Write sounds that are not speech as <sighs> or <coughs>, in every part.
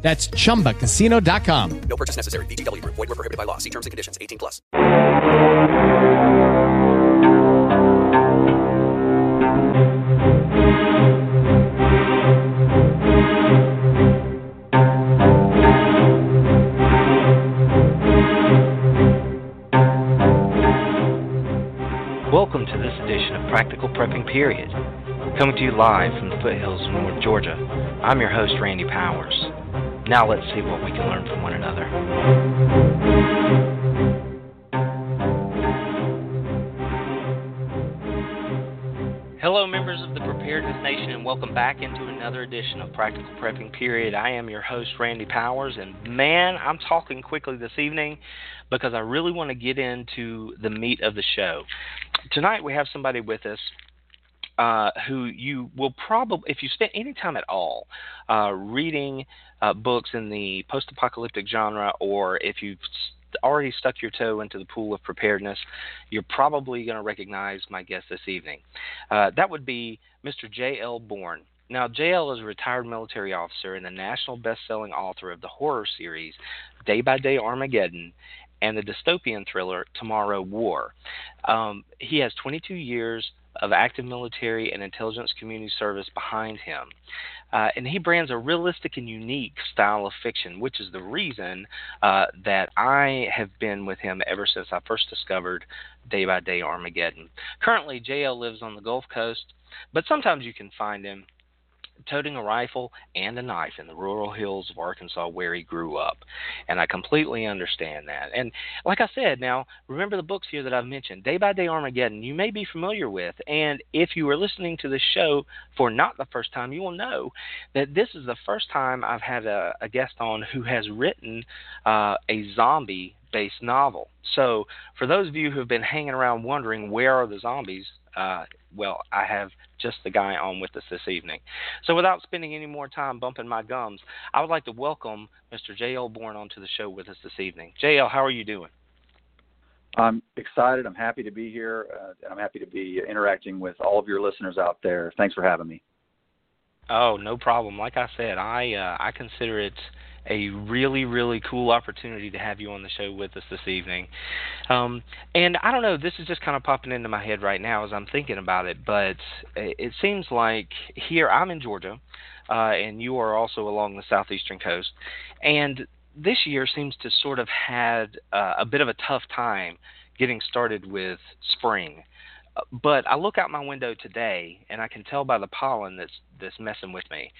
That's chumbacasino.com. No purchase necessary. VGW Group. Void were prohibited by law. See terms and conditions. 18 plus. Welcome to this edition of Practical Prepping Period. Coming to you live from the foothills of North Georgia, I'm your host, Randy Powers. Now let's see what we can learn from one another. Hello, members of the Preparedness Nation, and welcome back into another edition of Practical Prepping Period. I am your host, Randy Powers, and man, I'm talking quickly this evening because I really want to get into the meat of the show. Tonight, we have somebody with us uh, who you will probably, if you spend any time at all uh, reading uh, books in the post apocalyptic genre, or if you've already stuck your toe into the pool of preparedness, you're probably going to recognize my guest this evening. Uh, that would be Mr. J.L. Bourne. Now, JL is a retired military officer and the national best selling author of the horror series Day by Day Armageddon and the dystopian thriller Tomorrow War. Um, he has 22 years of active military and intelligence community service behind him. Uh, and he brands a realistic and unique style of fiction, which is the reason uh, that I have been with him ever since I first discovered Day by Day Armageddon. Currently, JL lives on the Gulf Coast, but sometimes you can find him toting a rifle and a knife in the rural hills of Arkansas where he grew up. And I completely understand that. And like I said, now remember the books here that I've mentioned Day by Day Armageddon, you may be familiar with. And if you are listening to this show for not the first time, you will know that this is the first time I've had a, a guest on who has written uh, a zombie based novel. So, for those of you who have been hanging around wondering where are the zombies, uh, well, I have just the guy on with us this evening. So, without spending any more time bumping my gums, I would like to welcome Mr. J.L. Bourne onto the show with us this evening. J.L., how are you doing? I'm excited. I'm happy to be here, uh, and I'm happy to be interacting with all of your listeners out there. Thanks for having me. Oh, no problem. Like I said, I uh, I consider it a really, really cool opportunity to have you on the show with us this evening. Um, and I don't know, this is just kind of popping into my head right now as I'm thinking about it, but it seems like here I'm in Georgia, uh, and you are also along the southeastern coast, and this year seems to sort of had uh, a bit of a tough time getting started with spring but I look out my window today and I can tell by the pollen that's that's messing with me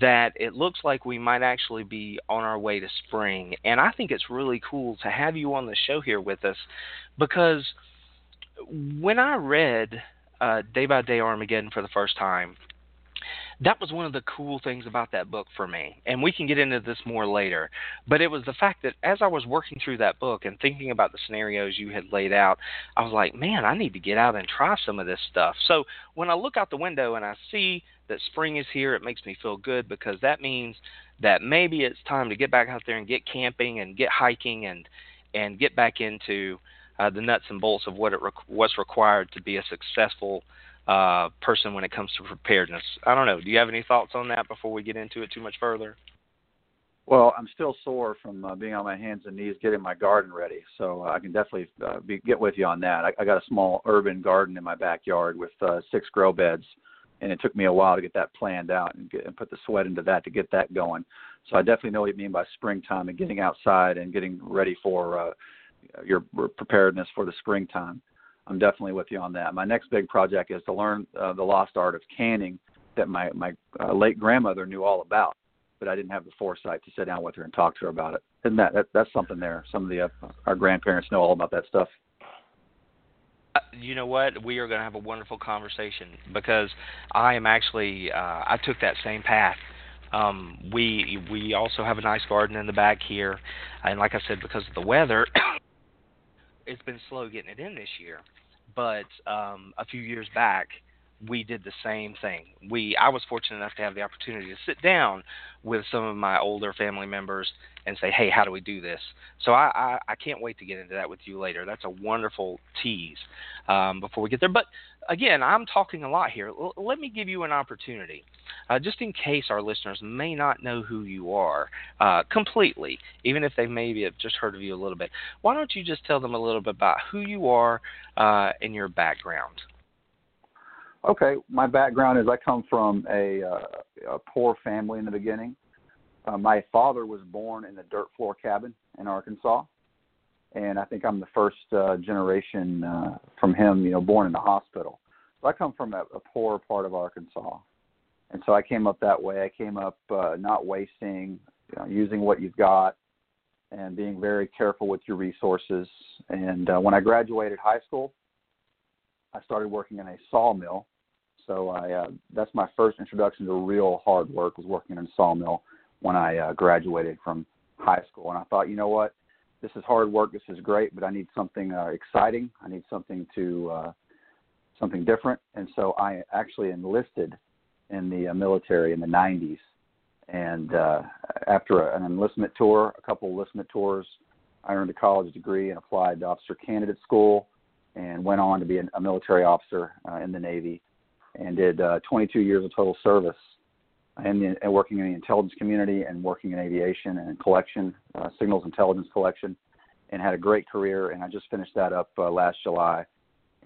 that it looks like we might actually be on our way to spring. And I think it's really cool to have you on the show here with us because when I read uh, Day by Day Armageddon for the first time, that was one of the cool things about that book for me. And we can get into this more later. But it was the fact that as I was working through that book and thinking about the scenarios you had laid out, I was like, man, I need to get out and try some of this stuff. So when I look out the window and I see that spring is here, it makes me feel good because that means that maybe it's time to get back out there and get camping and get hiking and and get back into uh, the nuts and bolts of what it re- what's required to be a successful uh, person when it comes to preparedness. I don't know. Do you have any thoughts on that before we get into it too much further? Well, I'm still sore from uh, being on my hands and knees getting my garden ready, so uh, I can definitely uh, be, get with you on that. I, I got a small urban garden in my backyard with uh, six grow beds, and it took me a while to get that planned out and, get, and put the sweat into that to get that going. So I definitely know what you mean by springtime and getting outside and getting ready for uh, your preparedness for the springtime. I'm definitely with you on that. My next big project is to learn uh, the lost art of canning that my my uh, late grandmother knew all about, but I didn't have the foresight to sit down with her and talk to her about it. Isn't that, that that's something there? Some of the uh, our grandparents know all about that stuff. Uh, you know what? We are going to have a wonderful conversation because I am actually uh, I took that same path. Um, we we also have a nice garden in the back here, and like I said, because of the weather, it's been slow getting it in this year, but um, a few years back, we did the same thing. We I was fortunate enough to have the opportunity to sit down with some of my older family members and say, "Hey, how do we do this?" So I I, I can't wait to get into that with you later. That's a wonderful tease um, before we get there. But again, I'm talking a lot here. L- let me give you an opportunity, uh, just in case our listeners may not know who you are uh, completely, even if they maybe have just heard of you a little bit. Why don't you just tell them a little bit about who you are uh, and your background? Okay, my background is I come from a, uh, a poor family in the beginning. Uh, my father was born in a dirt floor cabin in Arkansas, and I think I'm the first uh, generation uh, from him, you know, born in a hospital. So I come from a, a poor part of Arkansas, and so I came up that way. I came up uh, not wasting, you know, using what you've got, and being very careful with your resources. And uh, when I graduated high school, I started working in a sawmill. So I uh, that's my first introduction to real hard work was working in a sawmill when I uh, graduated from high school. And I thought, you know what, this is hard work. This is great, but I need something uh, exciting. I need something to uh, something different. And so I actually enlisted in the uh, military in the 90s. And uh, after an enlistment tour, a couple enlistment tours, I earned a college degree and applied to officer candidate school and went on to be a military officer uh, in the Navy and did uh, 22 years of total service in the, and working in the intelligence community and working in aviation and collection, uh, signals intelligence collection, and had a great career. And I just finished that up uh, last July.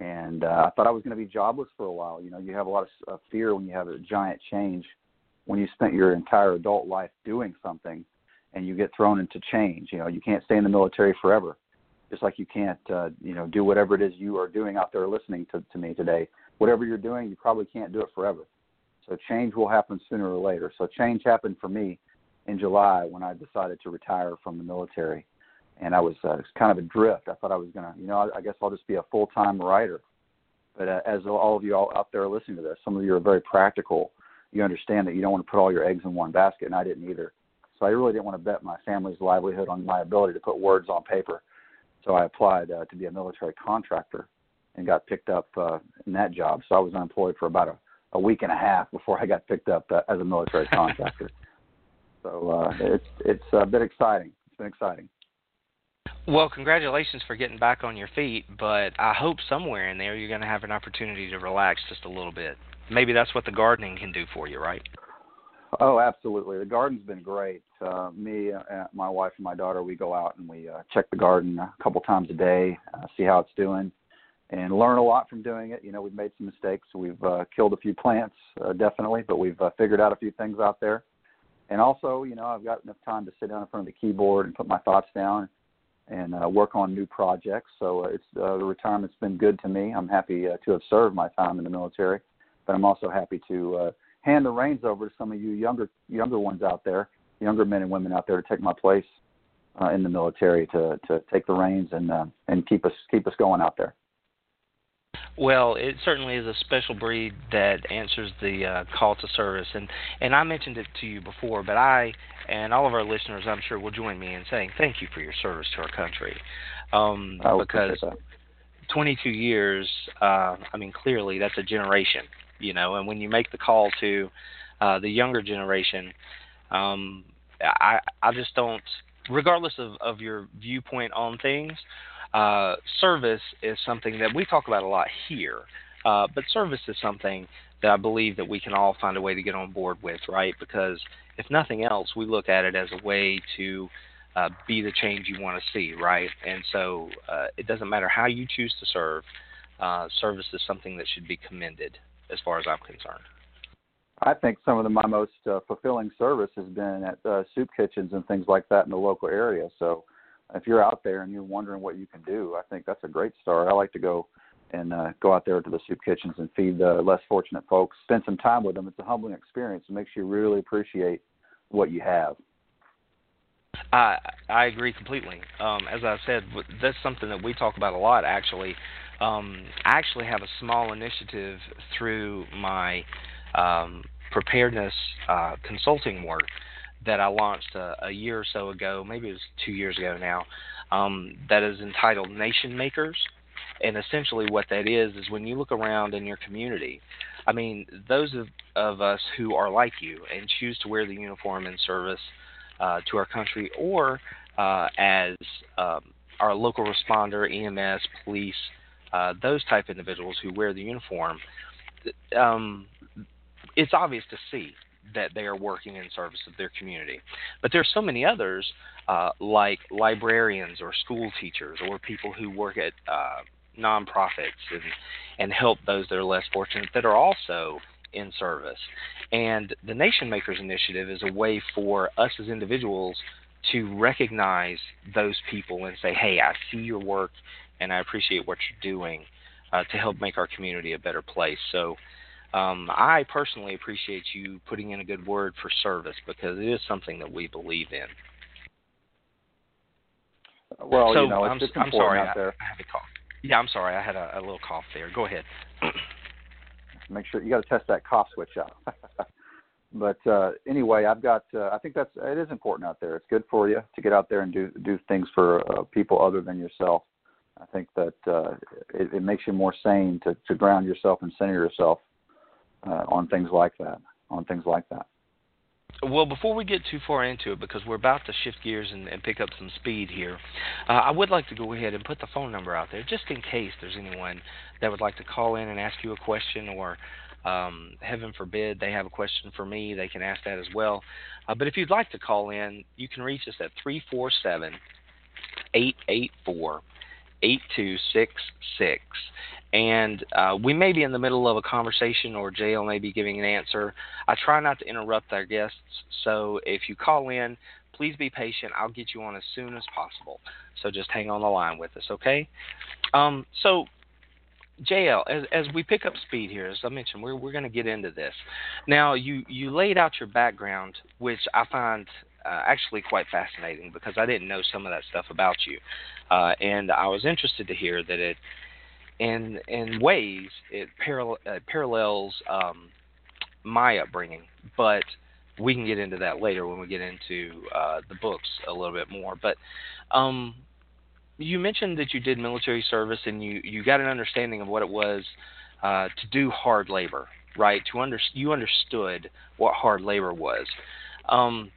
And uh, I thought I was going to be jobless for a while. You know, you have a lot of uh, fear when you have a giant change, when you spent your entire adult life doing something, and you get thrown into change. You know, you can't stay in the military forever just like you can't uh, you know do whatever it is you are doing out there listening to, to me today whatever you're doing you probably can't do it forever so change will happen sooner or later. So change happened for me in july when i decided to retire from the military. And i was uh, kind of adrift. I thought i was to you know I, I guess i'll just be a full time writer. But uh, as all of you all out there listening to this some of you are very practical. You understand that you don't want to put all your eggs in one basket and i didn't either. So i really didn't want to bet my family's livelihood on my ability to put words on paper. So I applied uh, to be a military contractor and got picked up uh, in that job. So I was unemployed for about a, a week and a half before I got picked up uh, as a military <laughs> contractor. so uh, it's it's uh, been exciting. It's been exciting. Well, congratulations for getting back on your feet, but I hope somewhere in there you're going to have an opportunity to relax just a little bit. Maybe that's what the gardening can do for you, right? Oh, absolutely. The garden's been great. Uh, me, uh, my wife, and my daughter, we go out and we uh, check the garden a couple times a day, uh, see how it's doing, and learn a lot from doing it. You know, we've made some mistakes. We've uh, killed a few plants, uh, definitely, but we've uh, figured out a few things out there. And also, you know, I've got enough time to sit down in front of the keyboard and put my thoughts down and uh, work on new projects. So uh, it's uh, the retirement's been good to me. I'm happy uh, to have served my time in the military, but I'm also happy to uh, hand the reins over to some of you younger younger ones out there, younger men and women out there to take my place uh, in the military to to take the reins and uh, and keep us keep us going out there. Well, it certainly is a special breed that answers the uh, call to service, and and I mentioned it to you before, but I and all of our listeners, I'm sure, will join me in saying thank you for your service to our country, um, because 22 years, uh, I mean, clearly that's a generation you know. And when you make the call to uh, the younger generation, um, I I just don't, regardless of of your viewpoint on things, uh, service is something that we talk about a lot here. Uh, but service is something that I believe that we can all find a way to get on board with, right? Because if nothing else, we look at it as a way to uh, be the change you want to see, right? And so uh, it doesn't matter how you choose to serve. Uh, service is something that should be commended as far as I'm concerned. I think some of the, my most uh, fulfilling service has been at uh, soup kitchens and things like that in the local area. So if you're out there and you're wondering what you can do, I think that's a great start. I like to go and uh, go out there to the soup kitchens and feed the less fortunate folks. Spend some time with them. It's a humbling experience. It makes you really appreciate what you have. I I agree completely. Um, as I said, that's something that we talk about a lot. Actually, um, I actually have a small initiative through my um, preparedness uh, consulting work that I launched a, a, year or so ago, maybe it was two years ago now, um, that is entitled Nation Makers. And essentially, what that is is when you look around in your community, I mean, those of, of us who are like you and choose to wear the uniform in service uh, to our country or uh, as um, our local responder, EMS, police, uh, those type individuals who wear the uniform, um, it's obvious to see that they are working in service of their community. But there's so many others, uh, like librarians or school teachers or people who work at uh, nonprofits and and help those that are less fortunate that are also in service. And the Nation Makers Initiative is a way for us as individuals to recognize those people and say, "Hey, I see your work, and I appreciate what you're doing uh, to help make our community a better place." So. Um, I personally appreciate you putting in a good word for service because it is something that we believe in. Well, so you know, it's I'm, just I'm sorry, out I, there. I have a cough. Yeah, I'm sorry, I had a, a little cough there. Go ahead. <clears throat> Make sure you got to test that cough switch out. <laughs> but uh, anyway, I've got. Uh, I think that's it is important out there. It's good for you to get out there and do do things for uh, people other than yourself. I think that uh, it, it makes you more sane to, to ground yourself and center yourself uh, on things like that. On things like that. Well, before we get too far into it, because we're about to shift gears and, and pick up some speed here, uh, I would like to go ahead and put the phone number out there just in case there's anyone that would like to call in and ask you a question, or um, heaven forbid they have a question for me, they can ask that as well. Uh, but if you'd like to call in, you can reach us at 347 884 8266 and uh, we may be in the middle of a conversation or JL may be giving an answer. I try not to interrupt our guests, so if you call in, please be patient. I'll get you on as soon as possible. So just hang on the line with us, okay? Um, so, JL, as, as we pick up speed here, as I mentioned, we're, we're going to get into this. Now, you, you laid out your background, which I find uh, actually quite fascinating because I didn't know some of that stuff about you. Uh, and I was interested to hear that it in in ways it uh, parallels um, my upbringing, but we can get into that later when we get into uh, the books a little bit more. But um, you mentioned that you did military service and you you got an understanding of what it was uh, to do hard labor, right? To under you understood what hard labor was, um,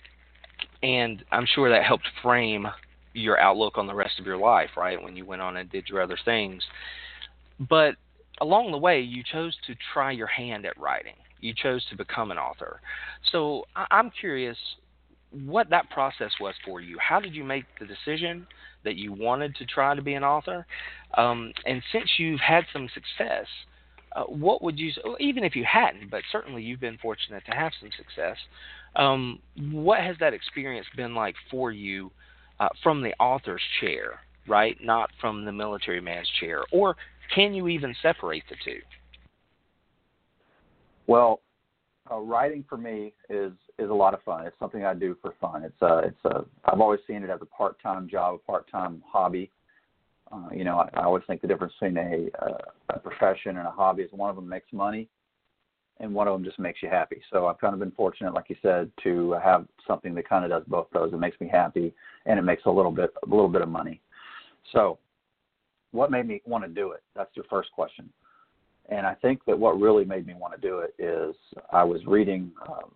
and I'm sure that helped frame your outlook on the rest of your life, right? When you went on and did your other things. But along the way, you chose to try your hand at writing. You chose to become an author. So I'm curious what that process was for you. How did you make the decision that you wanted to try to be an author? Um, and since you've had some success, uh, what would you, even if you hadn't, but certainly you've been fortunate to have some success, um, what has that experience been like for you uh, from the author's chair, right? Not from the military man's chair, or can you even separate the two? Well, uh, writing for me is is a lot of fun. It's something I do for fun. It's a it's a I've always seen it as a part time job, a part time hobby. Uh, you know, I, I always think the difference between a, a a profession and a hobby is one of them makes money, and one of them just makes you happy. So I've kind of been fortunate, like you said, to have something that kind of does both those. It makes me happy, and it makes a little bit a little bit of money. So what made me want to do it? That's your first question. And I think that what really made me want to do it is I was reading um,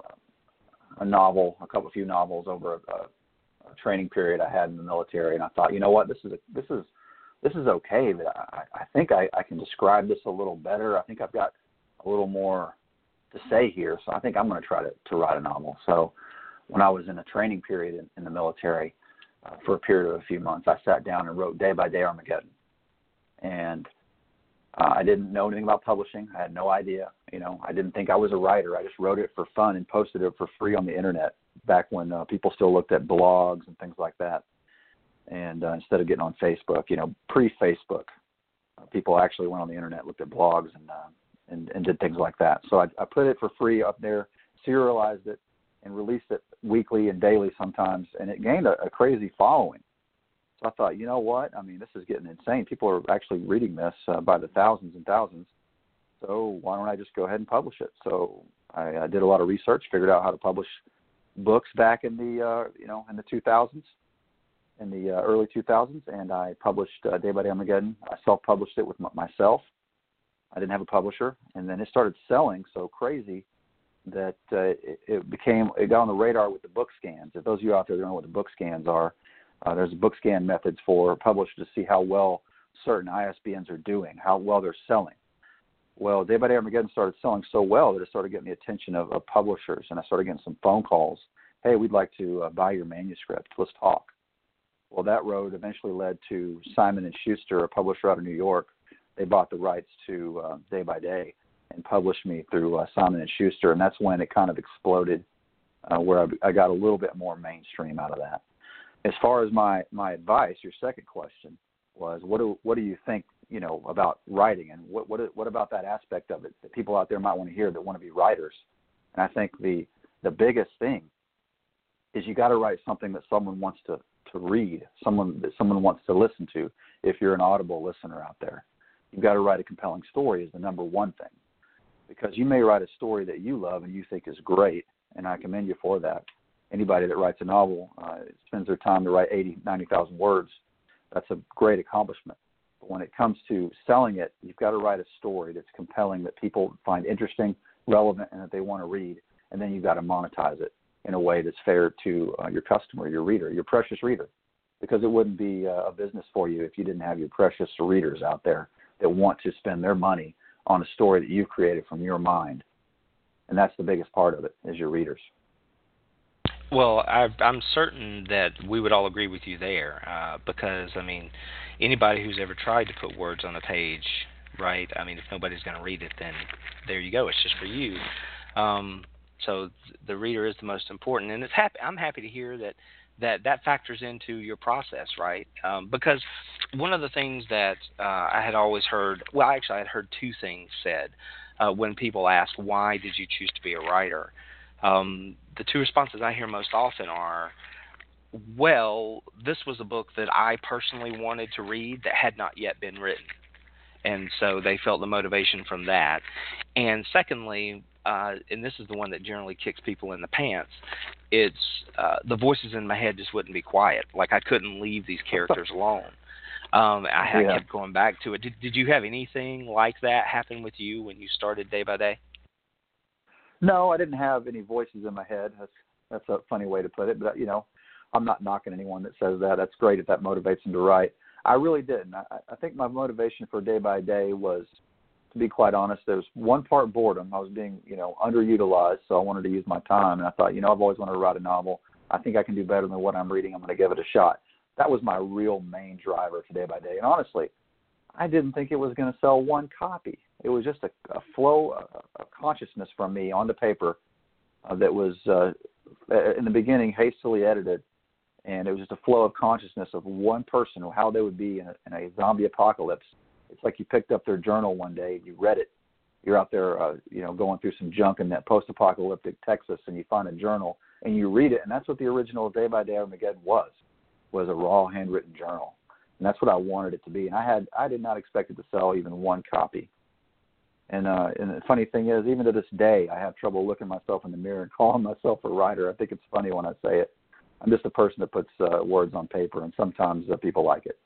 a novel, a couple, of few novels over a, a training period I had in the military, and I thought, you know what, this is a, this is this is okay. But I, I think I, I can describe this a little better. I think I've got a little more to say here, so I think I'm going to try to to write a novel. So when I was in a training period in, in the military uh, for a period of a few months, I sat down and wrote Day by Day Armageddon and uh, I didn't know anything about publishing. I had no idea. You know, I didn't think I was a writer. I just wrote it for fun and posted it for free on the internet back when uh, people still looked at blogs and things like that. And uh, instead of getting on Facebook, you know, pre-Facebook, uh, people actually went on the internet, looked at blogs, and uh, and, and did things like that. So I, I put it for free up there, serialized it, and released it weekly and daily sometimes, and it gained a, a crazy following. So I thought, you know what? I mean, this is getting insane. People are actually reading this uh, by the thousands and thousands. So why don't I just go ahead and publish it? So I, I did a lot of research, figured out how to publish books back in the uh, you know in the 2000s, in the uh, early 2000s, and I published uh, Day by Day Armageddon. I self-published it with m- myself. I didn't have a publisher, and then it started selling so crazy that uh, it, it became it got on the radar with the book scans. If those of you out there don't know what the book scans are, uh, there's book scan methods for publishers to see how well certain ISBNs are doing, how well they're selling. Well, Day by Day Armageddon started selling so well that it started getting the attention of, of publishers, and I started getting some phone calls. Hey, we'd like to uh, buy your manuscript. Let's talk. Well, that road eventually led to Simon and Schuster, a publisher out of New York. They bought the rights to uh, Day by Day and published me through uh, Simon and Schuster, and that's when it kind of exploded, uh, where I, I got a little bit more mainstream out of that. As far as my my advice, your second question was, what do what do you think, you know, about writing, and what what what about that aspect of it that people out there might want to hear that want to be writers? And I think the the biggest thing is you got to write something that someone wants to to read, someone that someone wants to listen to. If you're an Audible listener out there, you've got to write a compelling story is the number one thing, because you may write a story that you love and you think is great, and I commend you for that. Anybody that writes a novel uh, spends their time to write 80, 90,000 words. That's a great accomplishment. But when it comes to selling it, you've got to write a story that's compelling, that people find interesting, relevant, and that they want to read. And then you've got to monetize it in a way that's fair to uh, your customer, your reader, your precious reader, because it wouldn't be uh, a business for you if you didn't have your precious readers out there that want to spend their money on a story that you've created from your mind. And that's the biggest part of it is your readers. Well, I, I'm certain that we would all agree with you there, uh, because I mean, anybody who's ever tried to put words on a page, right? I mean, if nobody's going to read it, then there you go. It's just for you. Um, so the reader is the most important, and it's happy. I'm happy to hear that that that factors into your process, right? Um, because one of the things that uh, I had always heard, well, actually, I had heard two things said uh, when people ask, "Why did you choose to be a writer?" Um, the two responses I hear most often are, "Well, this was a book that I personally wanted to read that had not yet been written." And so they felt the motivation from that. And secondly, uh, and this is the one that generally kicks people in the pants. It's uh, the voices in my head just wouldn't be quiet. Like I couldn't leave these <laughs> characters alone. Um, I, yeah. I kept going back to it. Did, did you have anything like that happen with you when you started day by day? No, I didn't have any voices in my head. That's that's a funny way to put it, but you know, I'm not knocking anyone that says that. That's great if that motivates them to write. I really didn't. I, I think my motivation for day by day was to be quite honest, there was one part boredom. I was being, you know, underutilized, so I wanted to use my time. And I thought, you know, I've always wanted to write a novel. I think I can do better than what I'm reading. I'm going to give it a shot. That was my real main driver to day by day. And honestly, I didn't think it was going to sell one copy. It was just a, a flow of consciousness from me onto paper uh, that was, uh, in the beginning, hastily edited. And it was just a flow of consciousness of one person, how they would be in a, in a zombie apocalypse it's like you picked up their journal one day, and you read it. You're out there, uh, you know, going through some junk in that post-apocalyptic Texas, and you find a journal and you read it, and that's what the original Day by Day Armageddon was, was a raw handwritten journal, and that's what I wanted it to be. And I had, I did not expect it to sell even one copy. And uh, and the funny thing is, even to this day, I have trouble looking myself in the mirror and <laughs> calling myself a writer. I think it's funny when I say it. I'm just a person that puts uh, words on paper, and sometimes uh, people like it.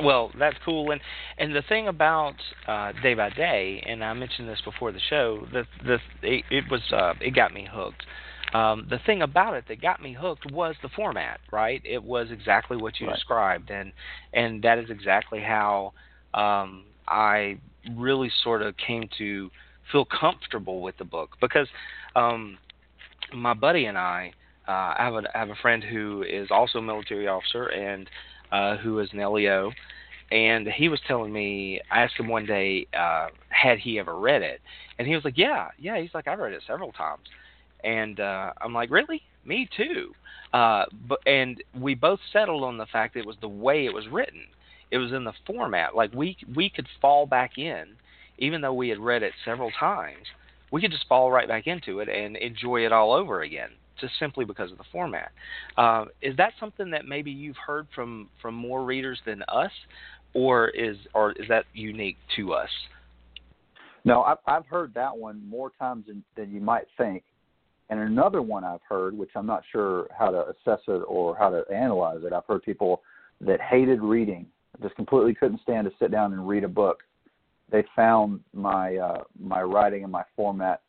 Well, that's cool, and and the thing about uh, day by day, and I mentioned this before the show, the the it, it was uh, it got me hooked. Um, the thing about it that got me hooked was the format, right? It was exactly what you right. described, and and that is exactly how um, I really sort of came to feel comfortable with the book because um, my buddy and I, uh, I have a I have a friend who is also a military officer and uh, who is an LEO, and he was telling me. I asked him one day, uh, had he ever read it, and he was like, "Yeah, yeah." He's like, "I've read it several times," and uh, I'm like, "Really? Me too." Uh, but and we both settled on the fact that it was the way it was written. It was in the format. Like we we could fall back in, even though we had read it several times. We could just fall right back into it and enjoy it all over again just simply because of the format. Uh, is that something that maybe you've heard from from more readers than us, or is or is that unique to us? No, I've I've heard that one more times than, than you might think, And another one I've heard, which I'm not sure how to assess it or how to analyze it, I've heard people that hated reading, just completely couldn't stand to sit down and read a book. They found my uh, my writing and my format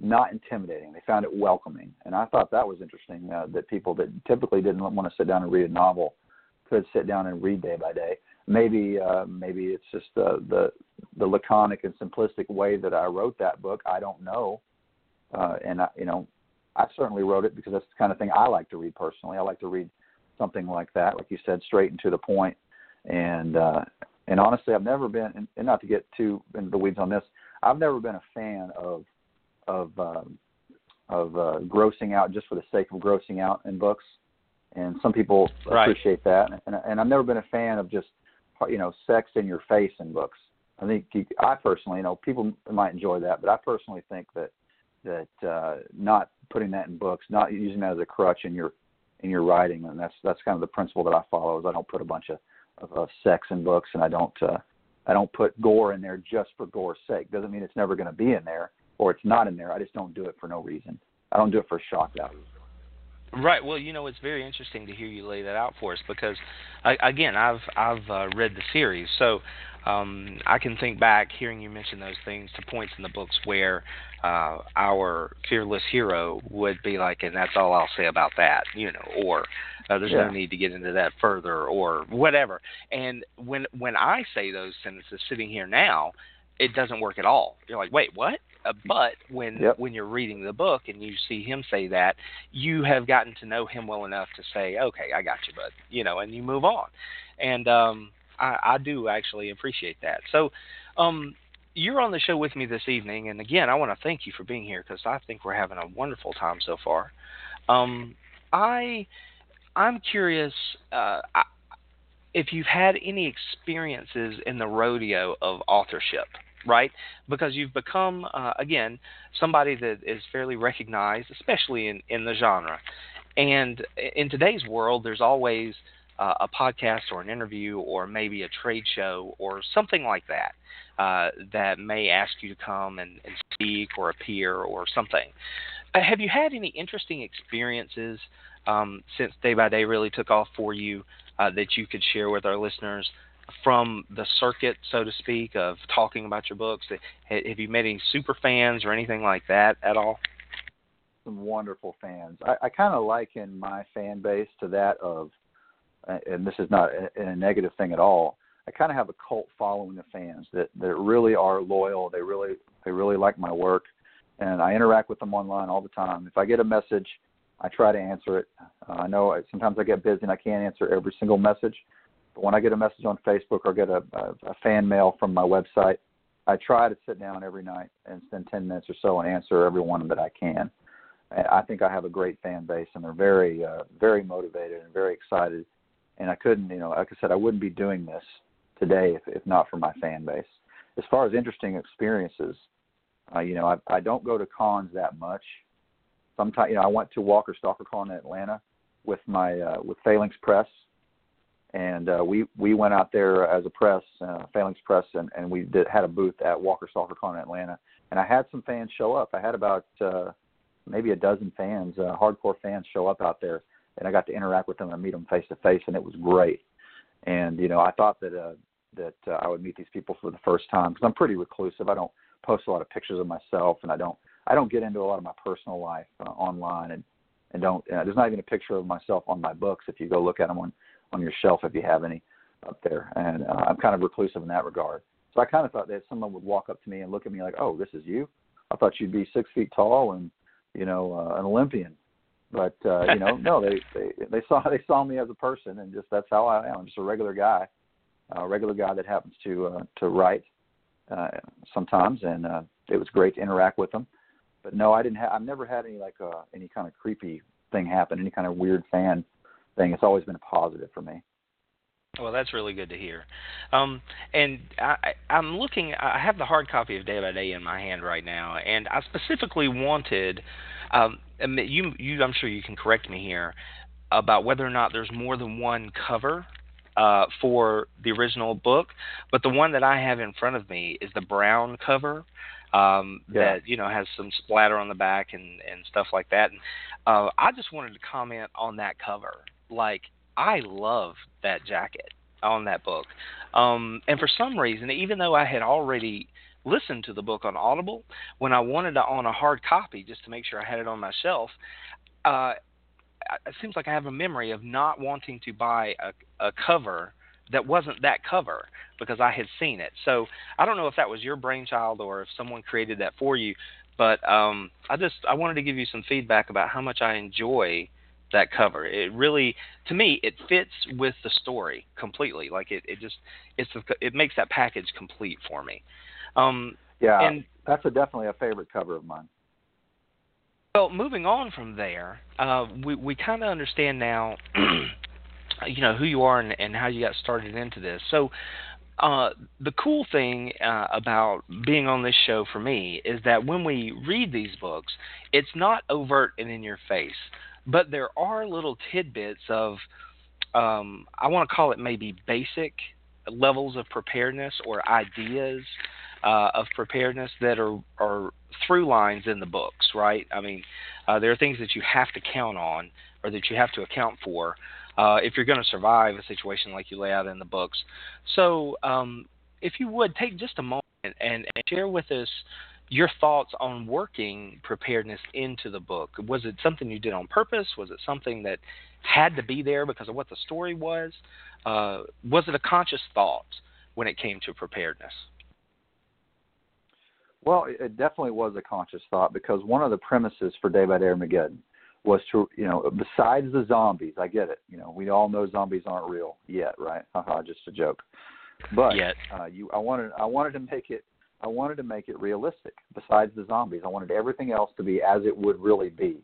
not intimidating. They found it welcoming, and I thought that was interesting. Uh, that people that typically didn't want to sit down and read a novel could sit down and read day by day. Maybe uh, maybe it's just the the the laconic and simplistic way that I wrote that book. I don't know, uh, and I, you know, I certainly wrote it because that's the kind of thing I like to read personally. I like to read something like that, like you said, straight and to the point. And uh, and honestly, I've never been, and not to get too into the weeds on this, I've never been a fan of of um, of uh, grossing out just for the sake of grossing out in books. And some people right. appreciate that, and, and I've never been a fan of just you know sex in your face in books. I think I personally, you know, people might enjoy that, but I personally think that that uh, not putting that in books, not using that as a crutch in your in your writing, and that's that's kind of the principle that I follow. Is I don't put a bunch of of, of sex in books, and I don't uh, I don't put gore in there just for gore's sake. Doesn't mean it's never going to be in there or it's not in there. I just don't do it for no reason. I don't do it for shock value. Right. Well, you know, it's very interesting to hear you lay that out for us because, I, again, I've I've uh, read the series, so um, I can think back hearing you mention those things to points in the books where uh, our fearless hero would be like, and that's all I'll say about that, you know, or uh, there's yeah. no need to get into that further, or whatever. And when when I say those sentences sitting here now, it doesn't work at all. You're like, wait, what? Uh, but when yep. when you're reading the book and you see him say that, you have gotten to know him well enough to say, okay, I got you, bud, you know, and you move on. And um, I, I do actually appreciate that. So, um, you're on the show with me this evening, and again, I want to thank you for being here because I think we're having a wonderful time so far. Um, I I'm curious uh, if you've had any experiences in the rodeo of authorship, right? Because you've become uh, again somebody that is fairly recognized, especially in in the genre. And in today's world, there's always uh, a podcast or an interview or maybe a trade show or something like that uh, that may ask you to come and, and speak or appear or something. Uh, have you had any interesting experiences um, since Day by Day really took off for you uh, that you could share with our listeners? From the circuit, so to speak, of talking about your books, have you met any super fans or anything like that at all? Some wonderful fans. I, I kind of liken my fan base to that of and this is not a, a negative thing at all. I kind of have a cult following of fans that that really are loyal. They really they really like my work, and I interact with them online all the time. If I get a message, I try to answer it. Uh, I know I, sometimes I get busy and I can't answer every single message, but when I get a message on Facebook or get a, a, a fan mail from my website, I try to sit down every night and spend 10 minutes or so and answer every one that I can. I think I have a great fan base, and they're very, uh, very motivated and very excited and I couldn't, you know, like I said, I wouldn't be doing this today if, if not for my fan base. As far as interesting experiences, uh, you know, I, I don't go to cons that much. Sometimes, you know, I went to Walker Stalker Con in Atlanta with my uh, with Phalanx Press, and uh, we we went out there as a press, uh, Phalanx Press, and, and we did had a booth at Walker Stalker Con in Atlanta, and I had some fans show up. I had about uh, maybe a dozen fans, uh, hardcore fans, show up out there and I got to interact with them and meet them face to face, and it was great. And you know, I thought that uh, that uh, I would meet these people for the first time because I'm pretty reclusive. I don't post a lot of pictures of myself, and I don't I don't get into a lot of my personal life uh, online, and and don't uh, there's not even a picture of myself on my books if you go look at them on on your shelf if you have any up there. And uh, I'm kind of reclusive in that regard. So I kind of thought that someone would walk up to me and look at me like, "Oh, this is you." I thought you'd be six feet tall and you know uh, an Olympian but uh, you know, no, they, they they saw they saw me as a person, and just that's how I am. I'm just a regular guy, a regular guy that happens to uh, to write uh, sometimes, and uh, it was great to interact with them. But no, I didn't have. I've never had any like uh, any kind of creepy thing happen, any kind of weird fan thing. It's always been a positive for me. Well, that's really good to hear. Um, and I, I'm looking. I have the hard copy of Day by Day in my hand right now, and I specifically wanted um, you, you, I'm sure you can correct me here about whether or not there's more than one cover uh, for the original book, but the one that I have in front of me is the brown cover um, yeah. that you know has some splatter on the back and and stuff like that. And uh, I just wanted to comment on that cover. Like I love that jacket on that book, um, and for some reason, even though I had already listened to the book on Audible, when I wanted to own a hard copy just to make sure I had it on my shelf, uh, it seems like I have a memory of not wanting to buy a, a cover that wasn't that cover because I had seen it. So I don't know if that was your brainchild or if someone created that for you, but um, I just I wanted to give you some feedback about how much I enjoy that cover. It really, to me, it fits with the story completely. Like it, it just it's it makes that package complete for me. Um, yeah, and that's a, definitely a favorite cover of mine. Well, moving on from there, uh, we we kind of understand now, <clears throat> you know, who you are and, and how you got started into this. So, uh, the cool thing uh, about being on this show for me is that when we read these books, it's not overt and in your face, but there are little tidbits of, um, I want to call it maybe basic levels of preparedness or ideas uh, of preparedness that are, are through lines in the books, right? I mean, uh, there are things that you have to count on or that you have to account for uh, if you're going to survive a situation like you lay out in the books. So, um, if you would take just a moment and, and share with us your thoughts on working preparedness into the book. Was it something you did on purpose? Was it something that had to be there because of what the story was? Uh, was it a conscious thought when it came to preparedness? Well, it definitely was a conscious thought because one of the premises for Day by Day Armageddon was to, you know, besides the zombies, I get it. You know, we all know zombies aren't real yet, right? Haha, just a joke. But yet. Uh, you, I wanted, I wanted to make it, I wanted to make it realistic. Besides the zombies, I wanted everything else to be as it would really be.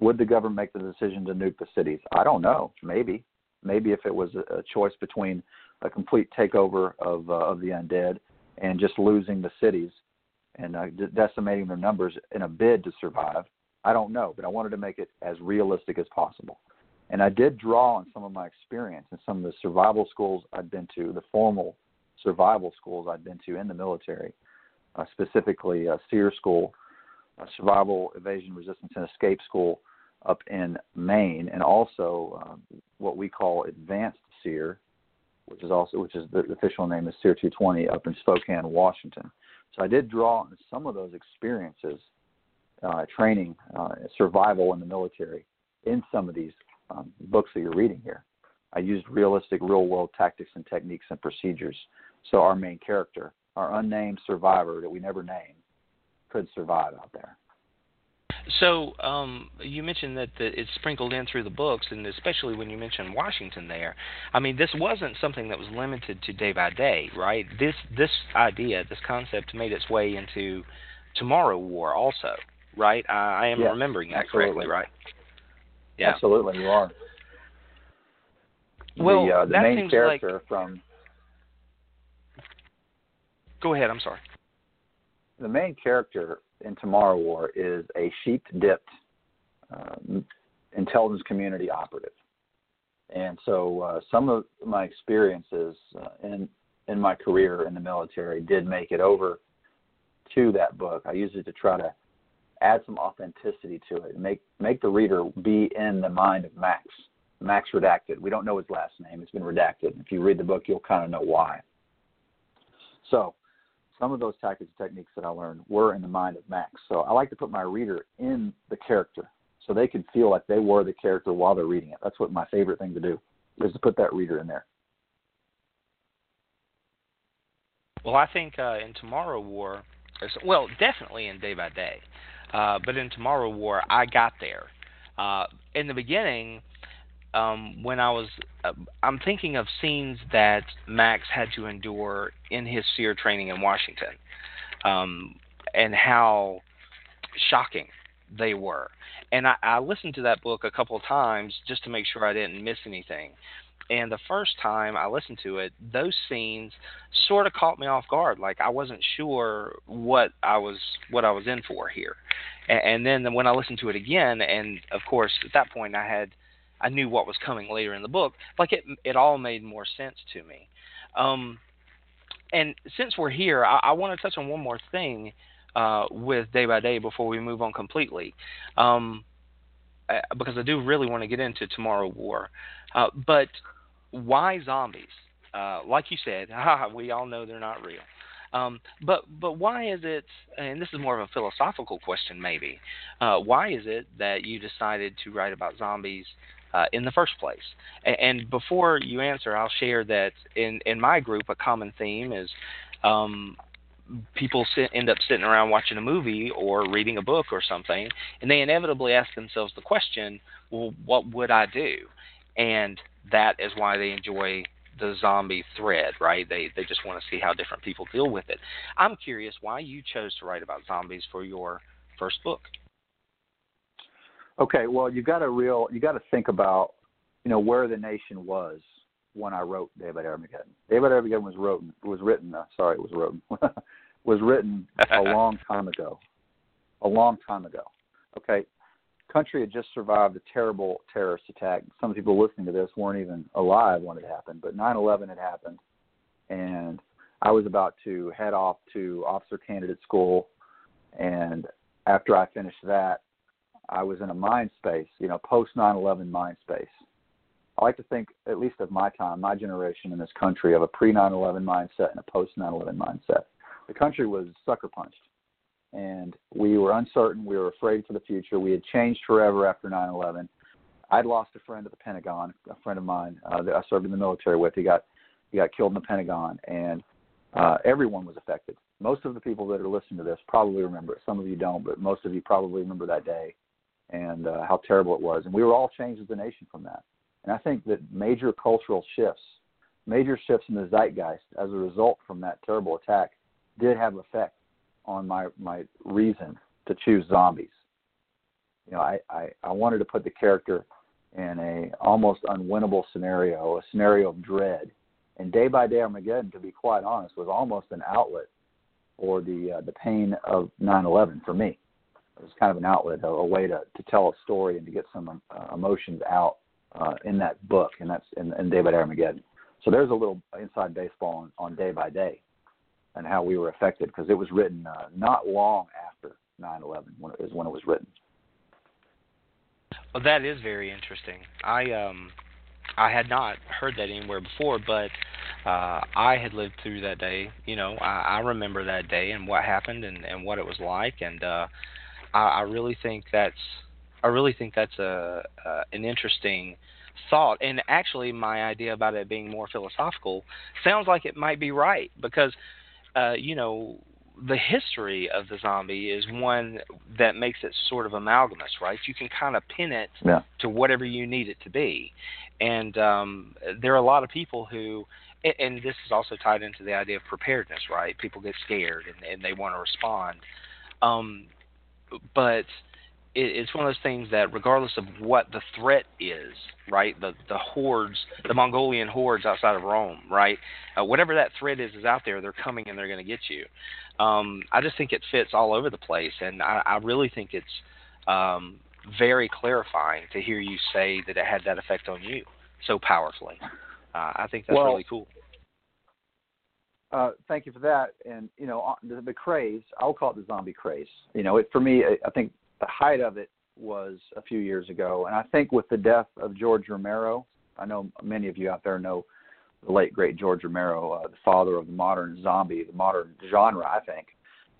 Would the government make the decision to nuke the cities? I don't know. Maybe, maybe if it was a, choice between a complete takeover of uh, of the undead and just losing the cities and uh, decimating their numbers in a bid to survive. I don't know, but I wanted to make it as realistic as possible. And I did draw on some of my experience in some of the survival schools I'd been to, the formal survival schools I'd been to in the military, uh, specifically a SERE school, a Survival, Evasion, Resistance, and Escape School up in Maine, and also uh, what we call Advanced SERE, which is also which is the official name is SERE 220 up in Spokane, Washington. So I did draw on some of those experiences, uh, training, uh, survival in the military, in some of these um, books that you're reading here. I used realistic, real world tactics and techniques and procedures. So our main character, our unnamed survivor that we never name, could survive out there. So um, you mentioned that the, it's sprinkled in through the books, and especially when you mentioned Washington there. I mean, this wasn't something that was limited to day by day, right? This this idea, this concept, made its way into Tomorrow War also, right? I, I am yes, remembering that absolutely. correctly, right? Yeah, absolutely, you are. Well, the, uh, the main character like... from. Go ahead. I'm sorry. The main character in Tomorrow War is a sheep dipped um, intelligence community operative. And so uh, some of my experiences uh, in in my career in the military did make it over to that book. I used it to try to add some authenticity to it, make make the reader be in the mind of Max. Max redacted. We don't know his last name. It's been redacted. If you read the book, you'll kind of know why. So some of those tactics and techniques that I learned were in the mind of Max. So I like to put my reader in the character so they can feel like they were the character while they're reading it. That's what my favorite thing to do is to put that reader in there. Well, I think uh, in Tomorrow War, well, definitely in Day by Day, uh, but in Tomorrow War, I got there. Uh, in the beginning, um, when I was, uh, I'm thinking of scenes that Max had to endure in his SERE training in Washington, um, and how shocking they were. And I, I listened to that book a couple of times just to make sure I didn't miss anything. And the first time I listened to it, those scenes sort of caught me off guard. Like I wasn't sure what I was what I was in for here. And, and then when I listened to it again, and of course at that point I had I knew what was coming later in the book. Like it, it all made more sense to me. Um, and since we're here, I, I want to touch on one more thing uh, with day by day before we move on completely, um, uh, because I do really want to get into Tomorrow War. Uh, but why zombies? Uh, like you said, <laughs> we all know they're not real. Um, but but why is it? And this is more of a philosophical question, maybe. Uh, why is it that you decided to write about zombies uh, in the first place? And, before you answer, I'll share that in in my group, a common theme is. Um, people sit, end up sitting around watching a movie or reading a book or something, and they inevitably ask themselves the question, "Well, what would I do?" And that is why they enjoy the zombie thread, right? They they just want to see how different people deal with it. I'm curious why you chose to write about zombies for your first book. Okay, well, you got to real you got to think about you know where the nation was when I wrote Day by Day Armageddon. Day by Day Armageddon was written was written. Uh, sorry, it was written <laughs> was written a <laughs> long time ago. A long time ago. Okay, country had just survived a terrible terrorist attack. Some people listening to this weren't even alive when it happened, but 9/11 had happened, and I was about to head off to officer candidate school, and after I finished that, I was in a mind space, you know, post 9/11 mind space. I like to think, at least of my time, my generation in this country, of a pre 9/11 mindset and a post 9/11 mindset. The country was sucker punched and we were uncertain. We were afraid for the future. We had changed forever after 9/11. I'd lost a friend at the Pentagon, a friend of mine uh, that I served in the military with. He got he got killed in the Pentagon, and uh, everyone was affected. Most of the people that are listening to this probably remember it. Some of you don't, but most of you probably remember that day and uh, how terrible it was. And we were all changed as a nation from that. And I think that major cultural shifts, major shifts in the zeitgeist as a result from that terrible attack, did have effect on my my reason to choose zombies. You know, I, I, I wanted to put the character in a almost unwinnable scenario, a scenario of dread. And Day by Day Armageddon, to be quite honest, was almost an outlet for the uh, the pain of 9/11 for me. It was kind of an outlet, a, a way to to tell a story and to get some uh, emotions out uh, in that book, and that's in, in Day Armageddon. So there's a little inside baseball on, on Day by Day and how we were affected because it was written uh, not long after 9/11 when was when it was written. Well, that is very interesting. I um I had not heard that anywhere before, but uh, I had lived through that day. You know, I, I remember that day and what happened and, and what it was like, and uh, I, I really think that's I really think that's a uh, an interesting thought. And actually, my idea about it being more philosophical sounds like it might be right because uh, you know, the history of the zombie is one that makes it sort of amalgamous, right? You can kind of pin it yeah. to whatever you need it to be. And um, there are a lot of people who, and this is also tied into the idea of preparedness, right? People get scared and, and they want to respond. Um, but it, it's one of those things that regardless of what the threat is, right, the the hordes, the Mongolian hordes outside of Rome, right, uh, whatever that threat is is out there, they're coming and they're going to get you. Um, I just think it fits all over the place, and I, I really think it's um, very clarifying to hear you say that it had that effect on you so powerfully. Uh, I think that's well, really cool. Uh, thank you for that. And you know, the, the craze, I'll call it the zombie craze. You know, it for me, I think the height of it was a few years ago, and I think with the death of George Romero, I know many of you out there know the late great George Romero, uh, the father of the modern zombie, the modern genre. I think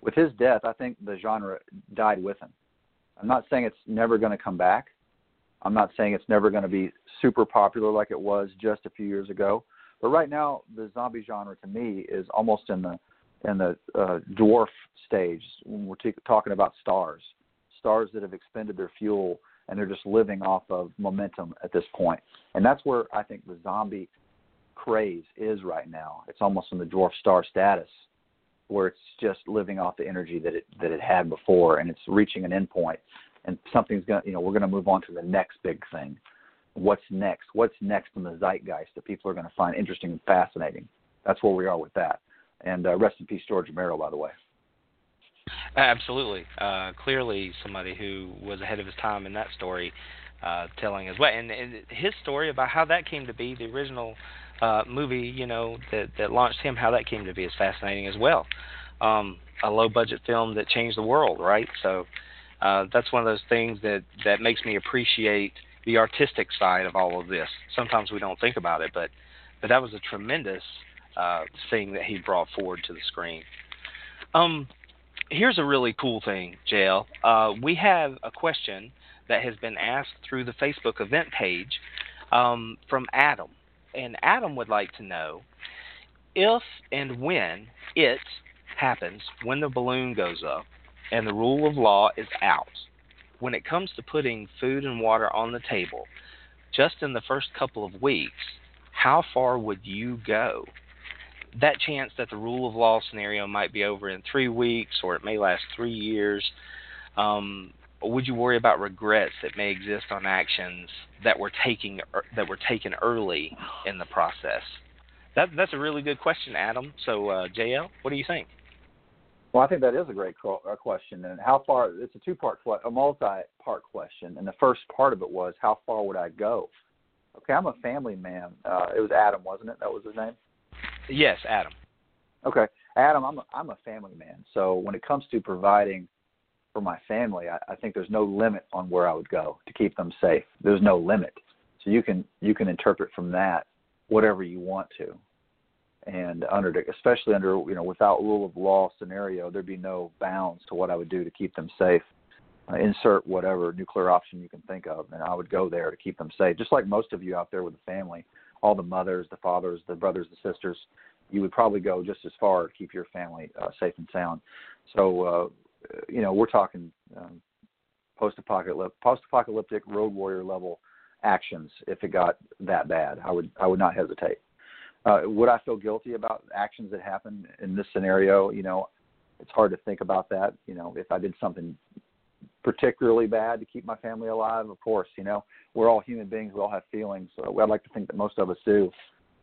with his death, I think the genre died with him. I'm not saying it's never going to come back. I'm not saying it's never going to be super popular like it was just a few years ago. But right now, the zombie genre to me is almost in the in the uh, dwarf stage when we're t- talking about stars stars that have expended their fuel and they're just living off of momentum at this point. And that's where I think the zombie craze is right now. It's almost in the dwarf star status where it's just living off the energy that it that it had before and it's reaching an endpoint and something's going to you know we're going to move on to the next big thing what's next what's next in the zeitgeist that people are going to find interesting and fascinating that's where we are with that and uh, rest in peace george romero by the way Absolutely. Uh, clearly, somebody who was ahead of his time in that story. uh, telling as well. And, and his story about how that came to be, the original uh, movie, you know, that that launched him, how that came to be is fascinating as well. Um, a low budget film that changed the world, right? So uh, that's one of those things that that makes me appreciate the artistic side of all of this. Sometimes we don't think about it, but but that was a tremendous uh, thing that he brought forward to the screen. Um, here's a really cool thing, JL. Uh, we have a question that has been asked through the Facebook event page um, from Adam, and Adam would like to know if and when it happens when the balloon goes up and the rule of law is out. When it comes to putting food and water on the table, just in the first couple of weeks, how far would you go? That chance that the rule of law scenario might be over in three weeks or it may last three years, um, would you worry about regrets that may exist on actions that were taking that were taken early in the process? That, that's a really good question, Adam. So, uh, JL, what do you think? Well, I think that is a great uh, question. And how far? It's a two-part, a multi-part question. And the first part of it was, how far would I go? Okay, I'm a family man. Uh, it was Adam, wasn't it? That was his name. Yes, Adam. Okay, Adam, I'm a, I'm a family man. So when it comes to providing for my family, I, I think there's no limit on where I would go to keep them safe. There's no limit. So you can you can interpret from that whatever you want to and under especially under you know without rule of law scenario there'd be no bounds to what i would do to keep them safe. Uh, insert whatever nuclear option you can think of and i would go there to keep them safe. Just like most of you out there with the family all the mothers the fathers the brothers the sisters you would probably go just as far to keep your family uh, safe and sound. So uh, you know we're talking um, post-apocalyptic post-apocalyptic road warrior level actions if it got that bad. I would i would not hesitate uh, would I feel guilty about actions that happen in this scenario? You know, it's hard to think about that. You know, if I did something particularly bad to keep my family alive, of course, you know, we're all human beings. We all have feelings. So I'd like to think that most of us do.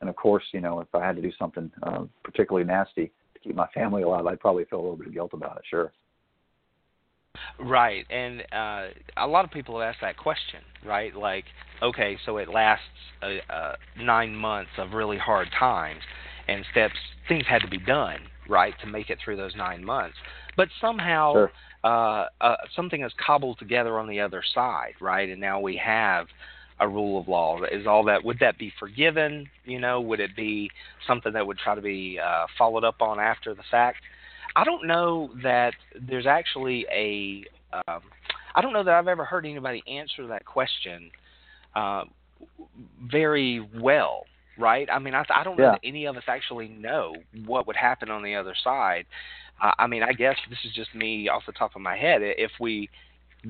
And of course, you know, if I had to do something uh, particularly nasty to keep my family alive, I'd probably feel a little bit of guilt about it. Sure. Right, and uh, a lot of people have asked that question, right? Like, okay, so it lasts uh, uh, nine months of really hard times, and steps things had to be done, right, to make it through those nine months. But somehow, sure. uh, uh, something is cobbled together on the other side, right? And now we have a rule of law. Is all that? Would that be forgiven? You know, would it be something that would try to be uh, followed up on after the fact? I don't know that there's actually a. Um, I don't know that I've ever heard anybody answer that question uh, very well. Right? I mean, I, I don't know that any of us actually know what would happen on the other side. Uh, I mean, I guess this is just me off the top of my head. If we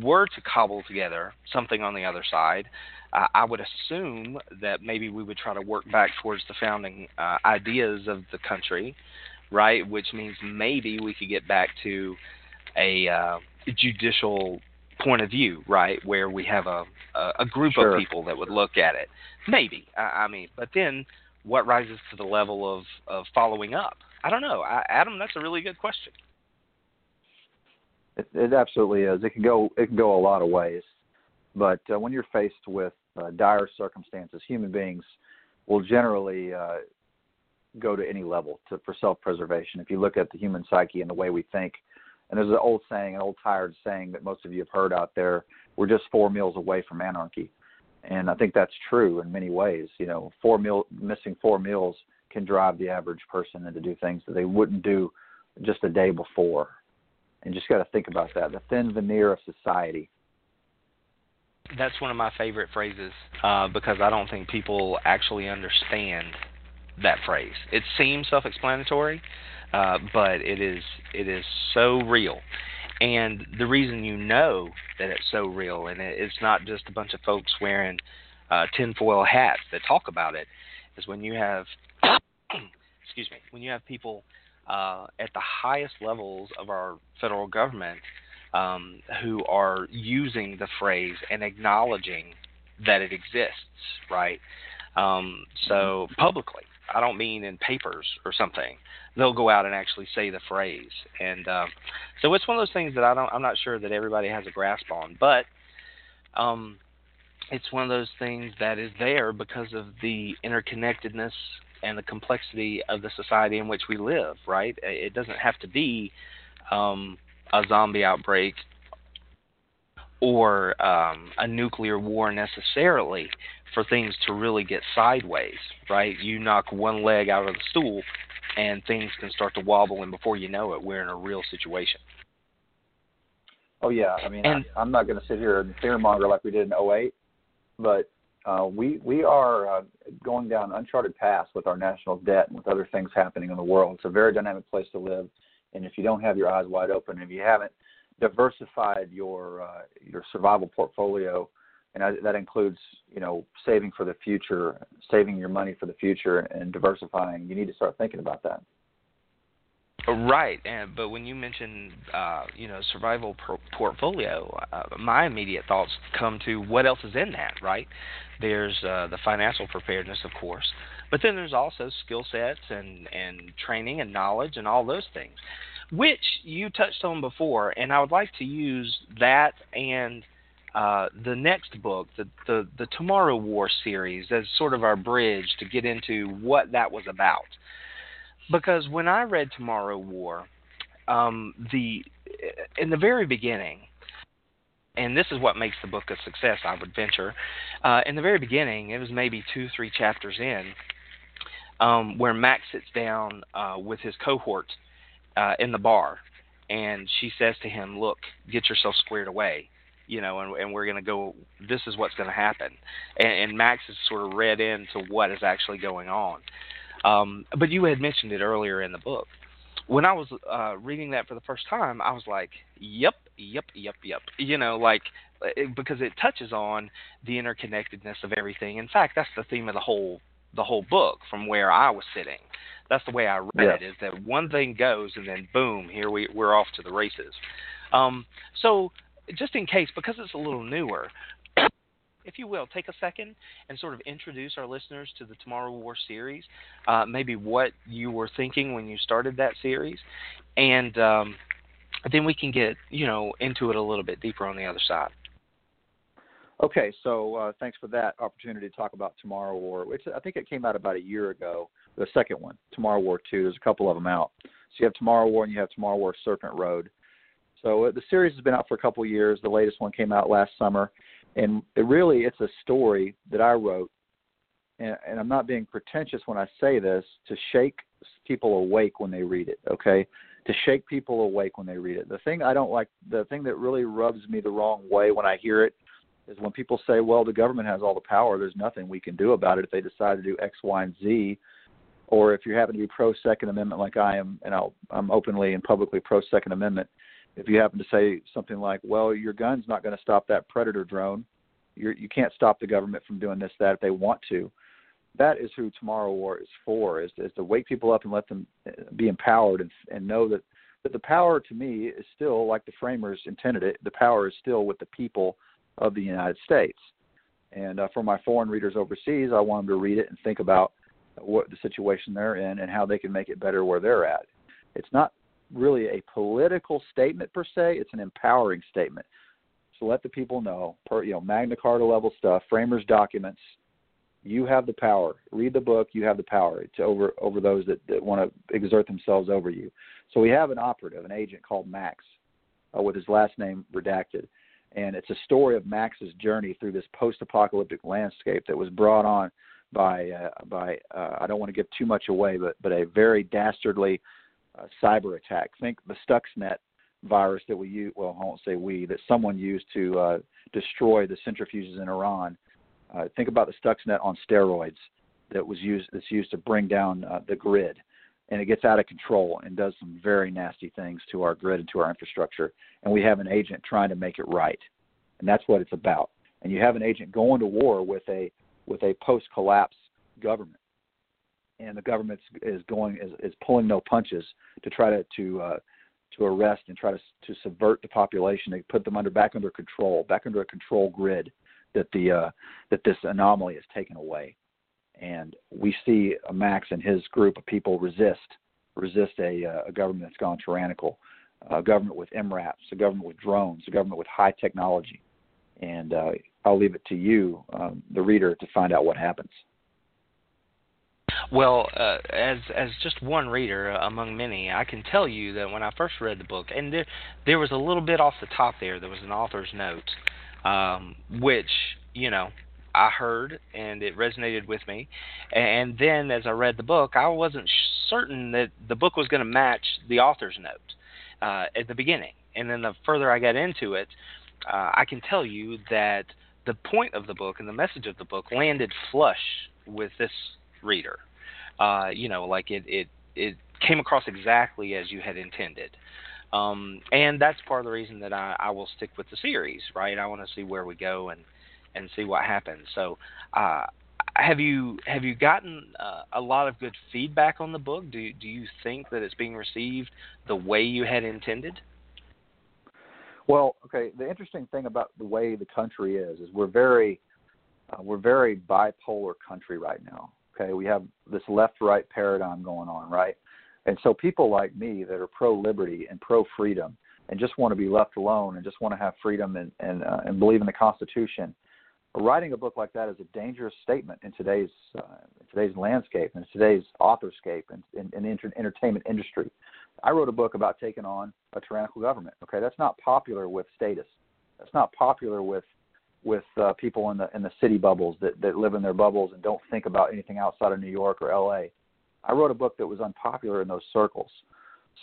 were to cobble together something on the other side, uh, I would assume that maybe we would try to work back towards the founding uh, ideas of the country right? Which means maybe we could get back to a uh, judicial point of view, right, where we have a a, a group sure. of people that would look at it. Maybe, I, I mean, but then what rises to the level of of following up? I don't know, I, Adam. That's a really good question. It, it absolutely is. It can go it can go a lot of ways, but uh, when you're faced with uh, dire circumstances, human beings will generally uh, go to any level to, for self-preservation. If you look at the human psyche and the way we think, and there's an old saying, an old tired saying that most of you have heard out there: "We're just four meals away from anarchy," and I think that's true in many ways. You know, four meal missing four meals can drive the average person into do things that they wouldn't do just a day before. And just got to think about that. The thin veneer of society that's one of my favorite phrases uh, because I don't think people actually understand that phrase. It seems self-explanatory, uh, but it is it is so real. And the reason you know that it's so real, and it's not just a bunch of folks wearing uh, tinfoil hats that talk about it, is when you have, <coughs> excuse me, when you have people uh, at the highest levels of our federal government um, who are using the phrase and acknowledging that it exists, right? Um, so publicly, I don't mean in papers or something. They'll go out and actually say the phrase, and um, so it's one of those things that I don't. I'm not sure that everybody has a grasp on. But um, it's one of those things that is there because of the interconnectedness and the complexity of the society in which we live. Right? It doesn't have to be um, a zombie outbreak or um, a nuclear war necessarily for things to really get sideways, right? You knock one leg out of the stool and things can start to wobble, and before you know it, we're in a real situation. Oh yeah, I mean, and, I, I'm not going to sit here and fearmonger like we did in 08, but uh, we we are uh, going down uncharted paths with our national debt and with other things happening in the world. It's a very dynamic place to live, and if you don't have your eyes wide open, if you haven't diversified your uh, your survival portfolio, and that includes you know saving for the future, saving your money for the future, and diversifying. You need to start thinking about that. Right, and but when you mention uh, you know survival portfolio, uh, my immediate thoughts come to what else is in that. Right, there's uh, the financial preparedness, of course, but then there's also skill sets and and training and knowledge and all those things which you touched on before, and I would like to use that and uh, the next book, the, the the Tomorrow War series, as sort of our bridge to get into what that was about. Because when I read Tomorrow War, um, the in the very beginning, and this is what makes the book a success, I would venture. Uh, in the very beginning, it was maybe two, three chapters in, um, where Max sits down uh, with his cohort uh, in the bar, and she says to him, "Look, get yourself squared away." You know, and, and we're going to go. This is what's going to happen, and, and Max is sort of read into what is actually going on. Um, but you had mentioned it earlier in the book. When I was uh, reading that for the first time, I was like, "Yep, yep, yep, yep." You know, like it, because it touches on the interconnectedness of everything. In fact, that's the theme of the whole the whole book from where I was sitting. That's the way I read yeah. it. Is that one thing goes and then boom, here we we're off to the races. Um, so just in case, because it's a little newer, <coughs> if you will, take a second and sort of introduce our listeners to the Tomorrow War series, uh, maybe what you were thinking when you started that series, and um, then we can get you know into it a little bit deeper on the other side. Okay, so uh, thanks for that opportunity to talk about Tomorrow War, which I think it came out about a year ago. The second one, Tomorrow War Two. There's a couple of them out. So you have Tomorrow War and you have Tomorrow War Serpent Road. So uh, the series has been out for a couple of years. The latest one came out last summer, and it really it's a story that I wrote, and, and I'm not being pretentious when I say this to shake people awake when they read it. Okay, to shake people awake when they read it. The thing I don't like, the thing that really rubs me the wrong way when I hear it is when people say, well, the government has all the power, there's nothing we can do about it if they decide to do X, Y, and Z. Or if you happen to be pro Second Amendment like I am, and I'll, I'm openly and publicly pro Second Amendment, if you happen to say something like, well, your gun's not going to stop that predator drone, You're, you can't stop the government from doing this, that if they want to. That is who Tomorrow War is for, is, is to wake people up and let them uh, be empowered and, and know that, that the power to me is still, like the framers intended it, the power is still with the people of the United States. And uh, for my foreign readers overseas, I want them to read it and think about what the situation they're in and how they can make it better where they're at. It's not really a political statement per se; it's an empowering statement. So let the people know, per, you know, Magna Carta level stuff, framers' documents. You have the power. Read the book. You have the power to over over those that, that want to exert themselves over you. So we have an operative, an agent called Max, uh, with his last name redacted and it's a story of Max's journey through this post-apocalyptic landscape that was brought on by uh, by uh, I don't want to give too much away, but but a very dastardly uh, cyber attack. Think the Stuxnet virus that we use. Well, I won't say we that someone used to uh, destroy the centrifuges in Iran. Uh, think about the Stuxnet on steroids that was used that's used to bring down uh, the grid and it gets out of control and does some very nasty things to our grid and to our infrastructure. And we have an agent trying to make it right, and that's what it's about. And you have an agent going to war with a with a post-collapse government, and the government is going is, is pulling no punches to try to to uh, to arrest and try to to subvert the population and put them under back under control, back under a control grid that the uh, that this anomaly has taken away and we see Max and his group of people resist resist a, uh, a government that's gone tyrannical, a government with MRAPs, a government with drones, a government with high technology. and uh, I'll leave it to you, um, the reader, to find out what happens. Well, uh, as as just one reader among many, I can tell you that when I first read the book, and there there was a little bit off the top there. There was an author's note, um, which you know I heard and it resonated with me. And then as I read the book, I wasn't certain that the book was going to match the author's note uh, at the beginning. And then the further I got into it, uh, I can tell you that the point of the book and the message of the book landed flush with this reader. Uh, you know, like it, it, it came across exactly as you had intended. Um, and that's part of the reason that I, I will stick with the series, right? I want to see where we go and and see what happens. So, uh, have you have you gotten uh, a lot of good feedback on the book? Do do you think that it's being received the way you had intended? Well, okay. The interesting thing about the way the country is is we're very uh, we're very bipolar country right now. Okay, we have this left-right paradigm going on, right? And so people like me that are pro-liberty and pro-freedom and just want to be left alone and just want to have freedom and and, uh, and believe in the Constitution writing a book like that is a dangerous statement in today's uh, today's landscape and today's authorscape and in, the entertainment industry. I wrote a book about taking on a tyrannical government. Okay, that's not popular with statists. That's not popular with with uh, people in the in the city bubbles that that live in their bubbles and don't think about anything outside of New York or L.A. I wrote a book that was unpopular in those circles.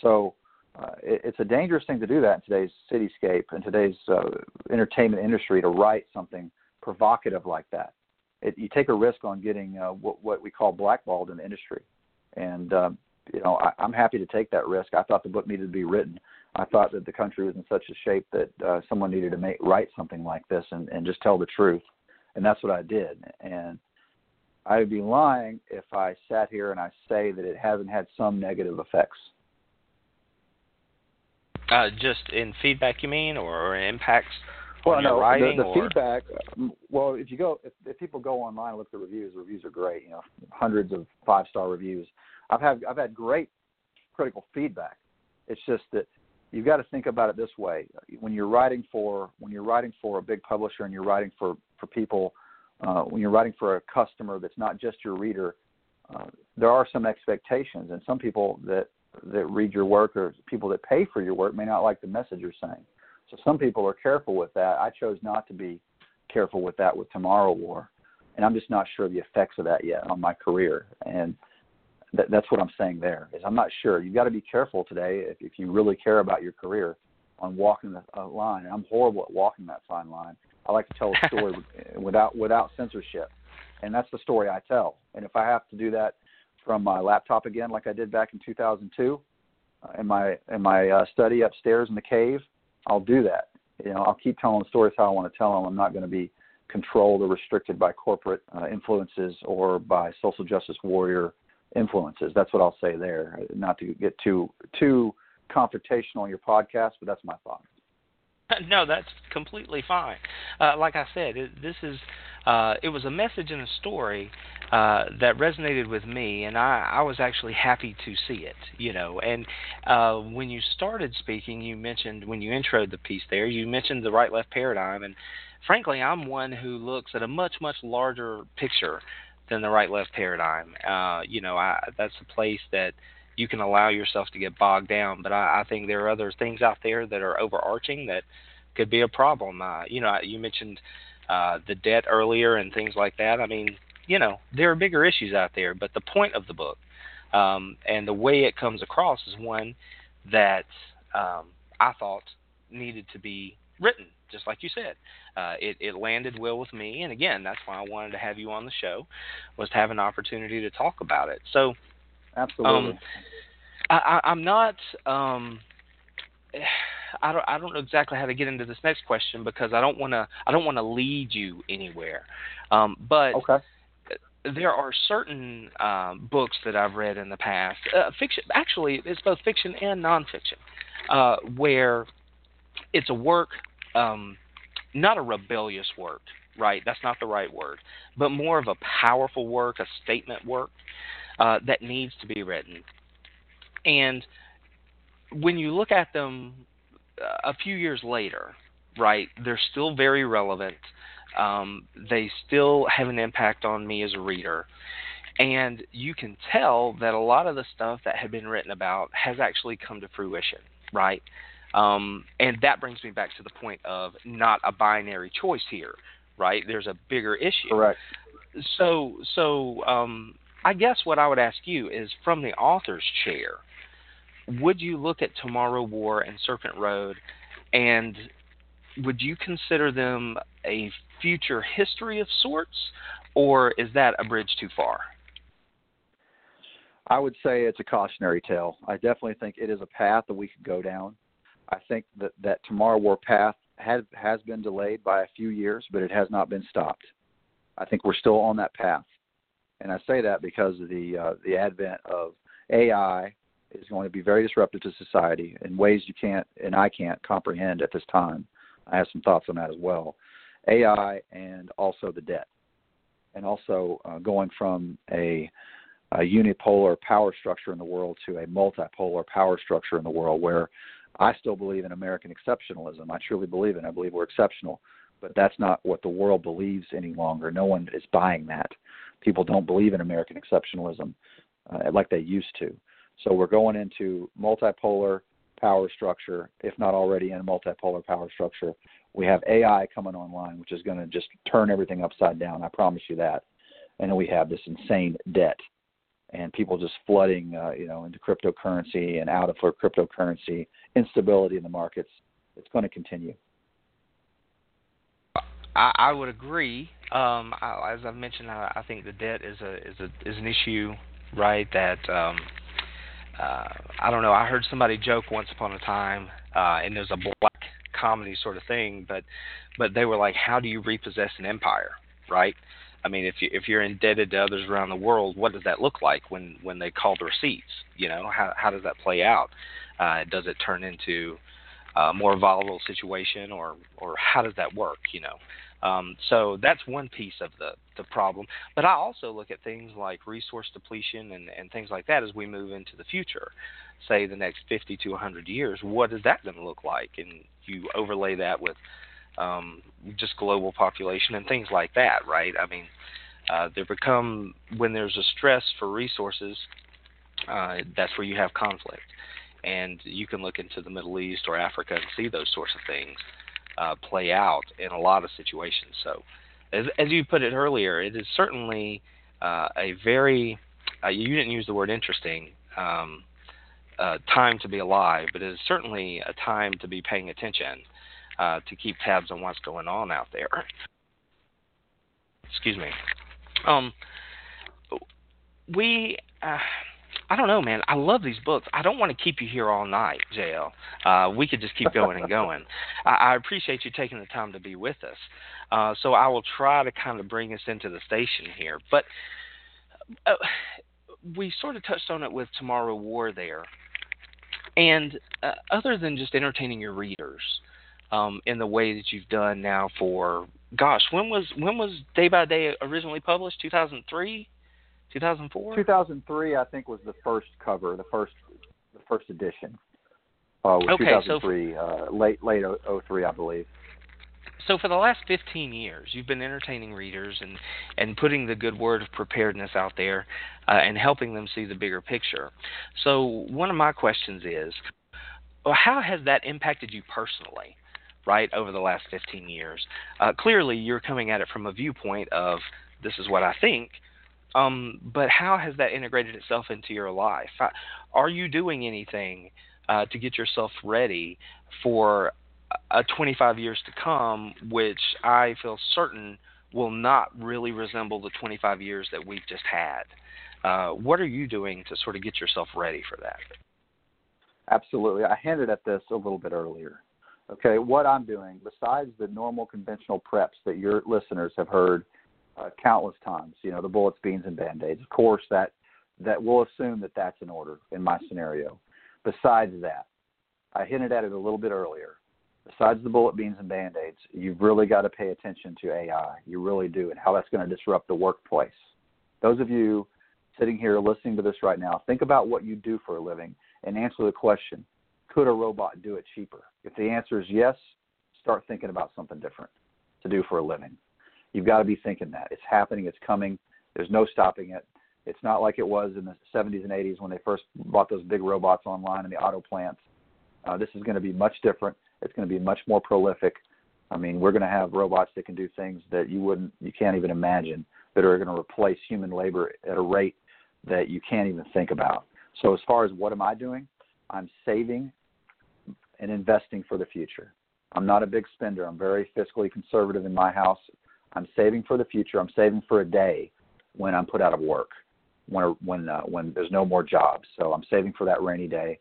So uh, it, it's a dangerous thing to do that in today's cityscape and today's uh, entertainment industry to write something provocative like that. It, you take a risk on getting uh, what, what we call blackballed in the industry, and um, you know I, I'm happy to take that risk. I thought the book needed to be written. I thought that the country was in such a shape that uh, someone needed to make write something like this and, and just tell the truth, and that's what I did. And I would be lying if I sat here and I say that it hasn't had some negative effects. Uh, just in feedback, you mean, or, or impacts well, no, writing? the, the or? feedback. Um, well, if you go, if, if people go online and look at the reviews, the reviews are great. You know, hundreds of five star reviews. I've had I've had great critical feedback. It's just that you've got to think about it this way: when you're writing for when you're writing for a big publisher and you're writing for for people, uh, when you're writing for a customer that's not just your reader, uh, there are some expectations, and some people that that read your work or people that pay for your work may not like the message you're saying. So some people are careful with that. I chose not to be careful with that with Tomorrow War, and I'm just not sure of the effects of that yet on my career. And th- that's what I'm saying there is I'm not sure. You've got to be careful today if, if you really care about your career on walking the uh, line. And I'm horrible at walking that fine line. I like to tell a story <laughs> without without censorship, and that's the story I tell. And if I have to do that from my laptop again, like I did back in 2002, uh, in my in my uh, study upstairs in the cave, I'll do that. You know, I'll keep telling the stories how I want to tell them. I'm not going to be controlled or restricted by corporate uh, influences or by social justice warrior influences. That's what I'll say there. Not to get too too confrontational in your podcast, but that's my thought. <laughs> No, that's completely fine. Uh, like I said, it, this is uh, it was a message and a story uh, that resonated with me, and I, I was actually happy to see it. You know, and uh, when you started speaking, you mentioned when you introed the piece there, you mentioned the right-left paradigm, and frankly, I'm one who looks at a much much larger picture than the right-left paradigm. Uh, you know, I, that's a place that you can allow yourself to get bogged down, but I, I think there are other things out there that are overarching that could be a problem. Uh, you know, you mentioned uh, the debt earlier and things like that. I mean, you know, there are bigger issues out there, but the point of the book um, and the way it comes across is one that um, I thought needed to be written, just like you said. Uh, it, it landed well with me, and again, that's why I wanted to have you on the show, was to have an opportunity to talk about it. So, absolutely, um, I, I, I'm not. Um, <sighs> I don't I don't know exactly how to get into this next question because I don't want to I don't want to lead you anywhere. Um, but okay. there are certain um, books that I've read in the past, uh, fiction actually it's both fiction and nonfiction, uh, where it's a work, um, not a rebellious work, right? That's not the right word, but more of a powerful work, a statement work uh, that needs to be written, and when you look at them a few years later, right? They're still very relevant. Um, they still have an impact on me as a reader. And you can tell that a lot of the stuff that had been written about has actually come to fruition, right? Um, and that brings me back to the point of not a binary choice here, right? There's a bigger issue. Correct. So, so um, I guess what I would ask you is from the author's chair, would you look at Tomorrow War and Serpent Road, and would you consider them a future history of sorts, or is that a bridge too far? I would say it's a cautionary tale. I definitely think it is a path that we could go down. I think that that Tomorrow War path has has been delayed by a few years, but it has not been stopped. I think we're still on that path, and I say that because of the uh, the advent of AI is going to be very disruptive to society in ways you can't and I can't comprehend at this time. I have some thoughts on that as well. AI and also the debt, and also uh, going from a a unipolar power structure in the world to a multipolar power structure in the world where I still believe in American exceptionalism. I truly believe in. I believe we're exceptional, but that's not what the world believes any longer. No one is buying that. People don't believe in American exceptionalism uh, like they used to. So we're going into multipolar power structure, if not already in a multipolar power structure. We have AI coming online, which is going to just turn everything upside down. I promise you that. And then we have this insane debt and people just flooding, uh, you know, into cryptocurrency and out of for cryptocurrency, instability in the markets. It's going to continue. I, I would agree. Um, I, as I've mentioned, I, I think the debt is a is a is an issue, right? That um, uh, I don't know. I heard somebody joke once upon a time, uh, and there's a black comedy sort of thing, but but they were like, "How do you repossess an empire?" Right? I mean, if you if you're indebted to others around the world, what does that look like when when they call the receipts? You know, how how does that play out? Uh, does it turn into a more volatile situation, or or how does that work? You know, um, so that's one piece of the the problem. But I also look at things like resource depletion and and things like that as we move into the future, say the next 50 to 100 years. What is that going to look like? And you overlay that with um, just global population and things like that, right? I mean, uh, there become when there's a stress for resources, uh, that's where you have conflict, and you can look into the Middle East or Africa and see those sorts of things uh, play out in a lot of situations. So, as, as you put it earlier, it is certainly uh, a very uh, you didn't use the word interesting. Um, uh, time to be alive, but it is certainly a time to be paying attention uh, to keep tabs on what's going on out there. Excuse me. Um, we, uh, I don't know, man. I love these books. I don't want to keep you here all night, JL. Uh, we could just keep going and going. <laughs> I, I appreciate you taking the time to be with us. Uh, so I will try to kind of bring us into the station here. But uh, we sort of touched on it with Tomorrow War there. And uh, other than just entertaining your readers, um, in the way that you've done now for gosh, when was when was Day by Day originally published? 2003, 2004. 2003, I think, was the first cover, the first the first edition. Uh, was okay, 2003, so uh, late late 03, I believe. So for the last 15 years, you've been entertaining readers and and putting the good word of preparedness out there, uh, and helping them see the bigger picture. So one of my questions is, well, how has that impacted you personally? Right, over the last 15 years. Uh, clearly, you're coming at it from a viewpoint of this is what I think, um, but how has that integrated itself into your life? Are you doing anything uh, to get yourself ready for a 25 years to come, which I feel certain will not really resemble the 25 years that we've just had? Uh, what are you doing to sort of get yourself ready for that? Absolutely. I hinted at this a little bit earlier. Okay, what I'm doing, besides the normal conventional preps that your listeners have heard uh, countless times, you know, the bullets, beans, and band-aids. Of course, that that we'll assume that that's in order in my scenario. Besides that, I hinted at it a little bit earlier. Besides the bullet beans and band-aids, you've really got to pay attention to AI. You really do, and how that's going to disrupt the workplace. Those of you sitting here listening to this right now, think about what you do for a living and answer the question: could a robot do it cheaper? If the answer is yes, start thinking about something different to do for a living. You've got to be thinking that it's happening, it's coming. There's no stopping it. It's not like it was in the 70s and 80s when they first bought those big robots online in the auto plants. Uh, this is going to be much different. It's going to be much more prolific. I mean, we're going to have robots that can do things that you wouldn't, you can't even imagine, that are going to replace human labor at a rate that you can't even think about. So, as far as what am I doing, I'm saving and investing for the future. I'm not a big spender. I'm very fiscally conservative in my house. I'm saving for the future. I'm saving for a day when I'm put out of work, when when uh, when there's no more jobs. So I'm saving for that rainy day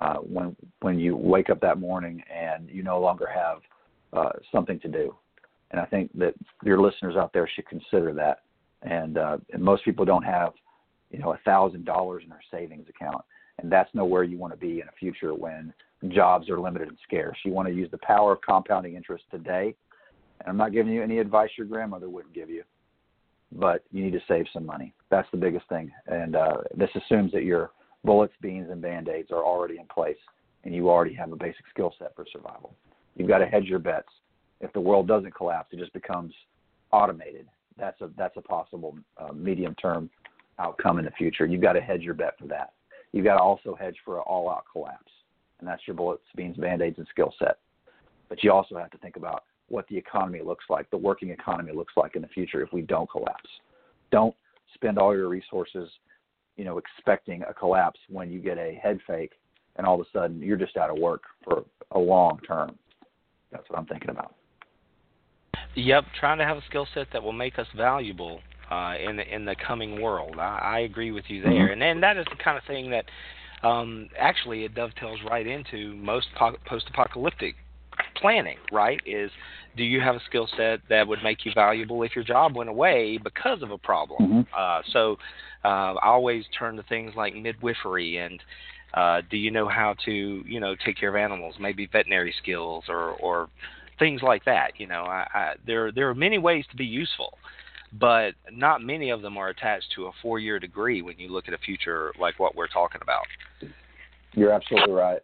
uh, when when you wake up that morning and you no longer have uh, something to do. And I think that your listeners out there should consider that. And, uh, and most people don't have, you know, a thousand dollars in their savings account, and that's nowhere you want to be in a future when jobs are limited and scarce. You want to use the power of compounding interest today. And I'm not giving you any advice your grandmother wouldn't give you, but you need to save some money. That's the biggest thing. And uh, this assumes that your bullets, beans, and band aids are already in place and you already have a basic skill set for survival. You've got to hedge your bets. If the world doesn't collapse, it just becomes automated. That's a that's a possible uh, medium term outcome in the future. You've got to hedge your bet for that. You've got to also hedge for an all out collapse, and that's your bullets, beans, band aids, and skill set. But you also have to think about what the economy looks like, the working economy looks like in the future if we don't collapse. Don't spend all your resources, you know, expecting a collapse when you get a head fake and all of a sudden you're just out of work for a long term. That's what I'm thinking about. Yep, trying to have a skill set that will make us valuable uh, in the in the coming world. I, I agree with you there, mm-hmm. and and that is the kind of thing that um, actually it dovetails right into most po- post-apocalyptic planning. Right? Is do you have a skill set that would make you valuable if your job went away because of a problem? Mm-hmm. Uh, so uh, I always turn to things like midwifery and uh, do you know how to you know take care of animals maybe veterinary skills or or things like that you know I, I there there are many ways to be useful but not many of them are attached to a four year degree when you look at a future like what we're talking about you're absolutely right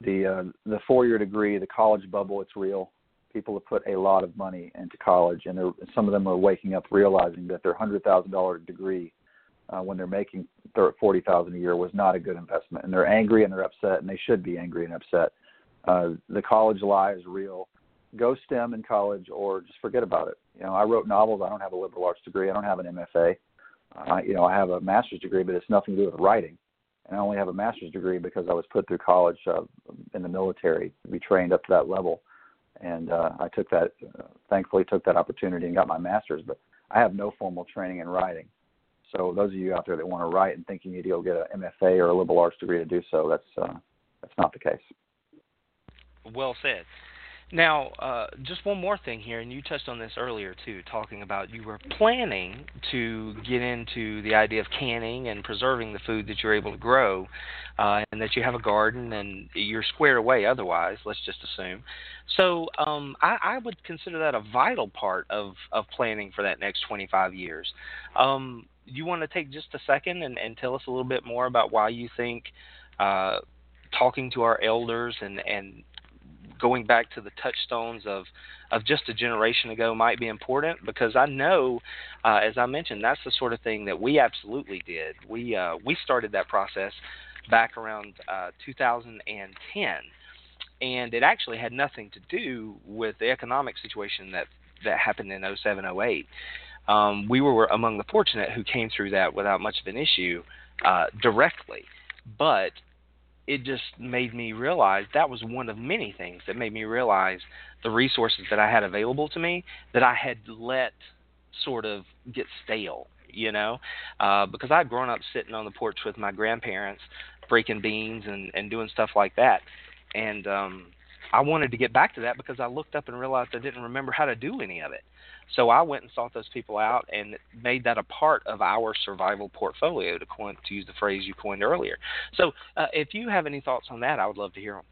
the uh, the four year degree the college bubble it's real people have put a lot of money into college and some of them are waking up realizing that their hundred thousand dollar degree uh, when they're making forty thousand a year was not a good investment, and they're angry and they're upset, and they should be angry and upset. Uh, the college lie is real. Go STEM in college, or just forget about it. You know, I wrote novels. I don't have a liberal arts degree. I don't have an MFA. Uh, you know, I have a master's degree, but it's nothing to do with writing. And I only have a master's degree because I was put through college uh, in the military to be trained up to that level. And uh, I took that, uh, thankfully, took that opportunity and got my master's. But I have no formal training in writing. So those of you out there that want to write and think you need to go get an MFA or a liberal arts degree to do so, that's uh, that's not the case. Well said. Now, uh, just one more thing here, and you touched on this earlier too, talking about you were planning to get into the idea of canning and preserving the food that you're able to grow, uh, and that you have a garden and you're squared away otherwise. Let's just assume. So, um, I, I would consider that a vital part of of planning for that next 25 years. Um, you want to take just a second and, and tell us a little bit more about why you think uh, talking to our elders and, and going back to the touchstones of of just a generation ago might be important because I know, uh, as I mentioned, that's the sort of thing that we absolutely did. We uh, we started that process back around uh, 2010, and it actually had nothing to do with the economic situation that that happened in 07, 08 um, we were among the fortunate who came through that without much of an issue uh, directly. But it just made me realize that was one of many things that made me realize the resources that I had available to me that I had let sort of get stale, you know, uh, because I'd grown up sitting on the porch with my grandparents, breaking beans and, and doing stuff like that. And um, I wanted to get back to that because I looked up and realized I didn't remember how to do any of it. So I went and sought those people out and made that a part of our survival portfolio, to coin, to use the phrase you coined earlier. So uh, if you have any thoughts on that, I would love to hear them.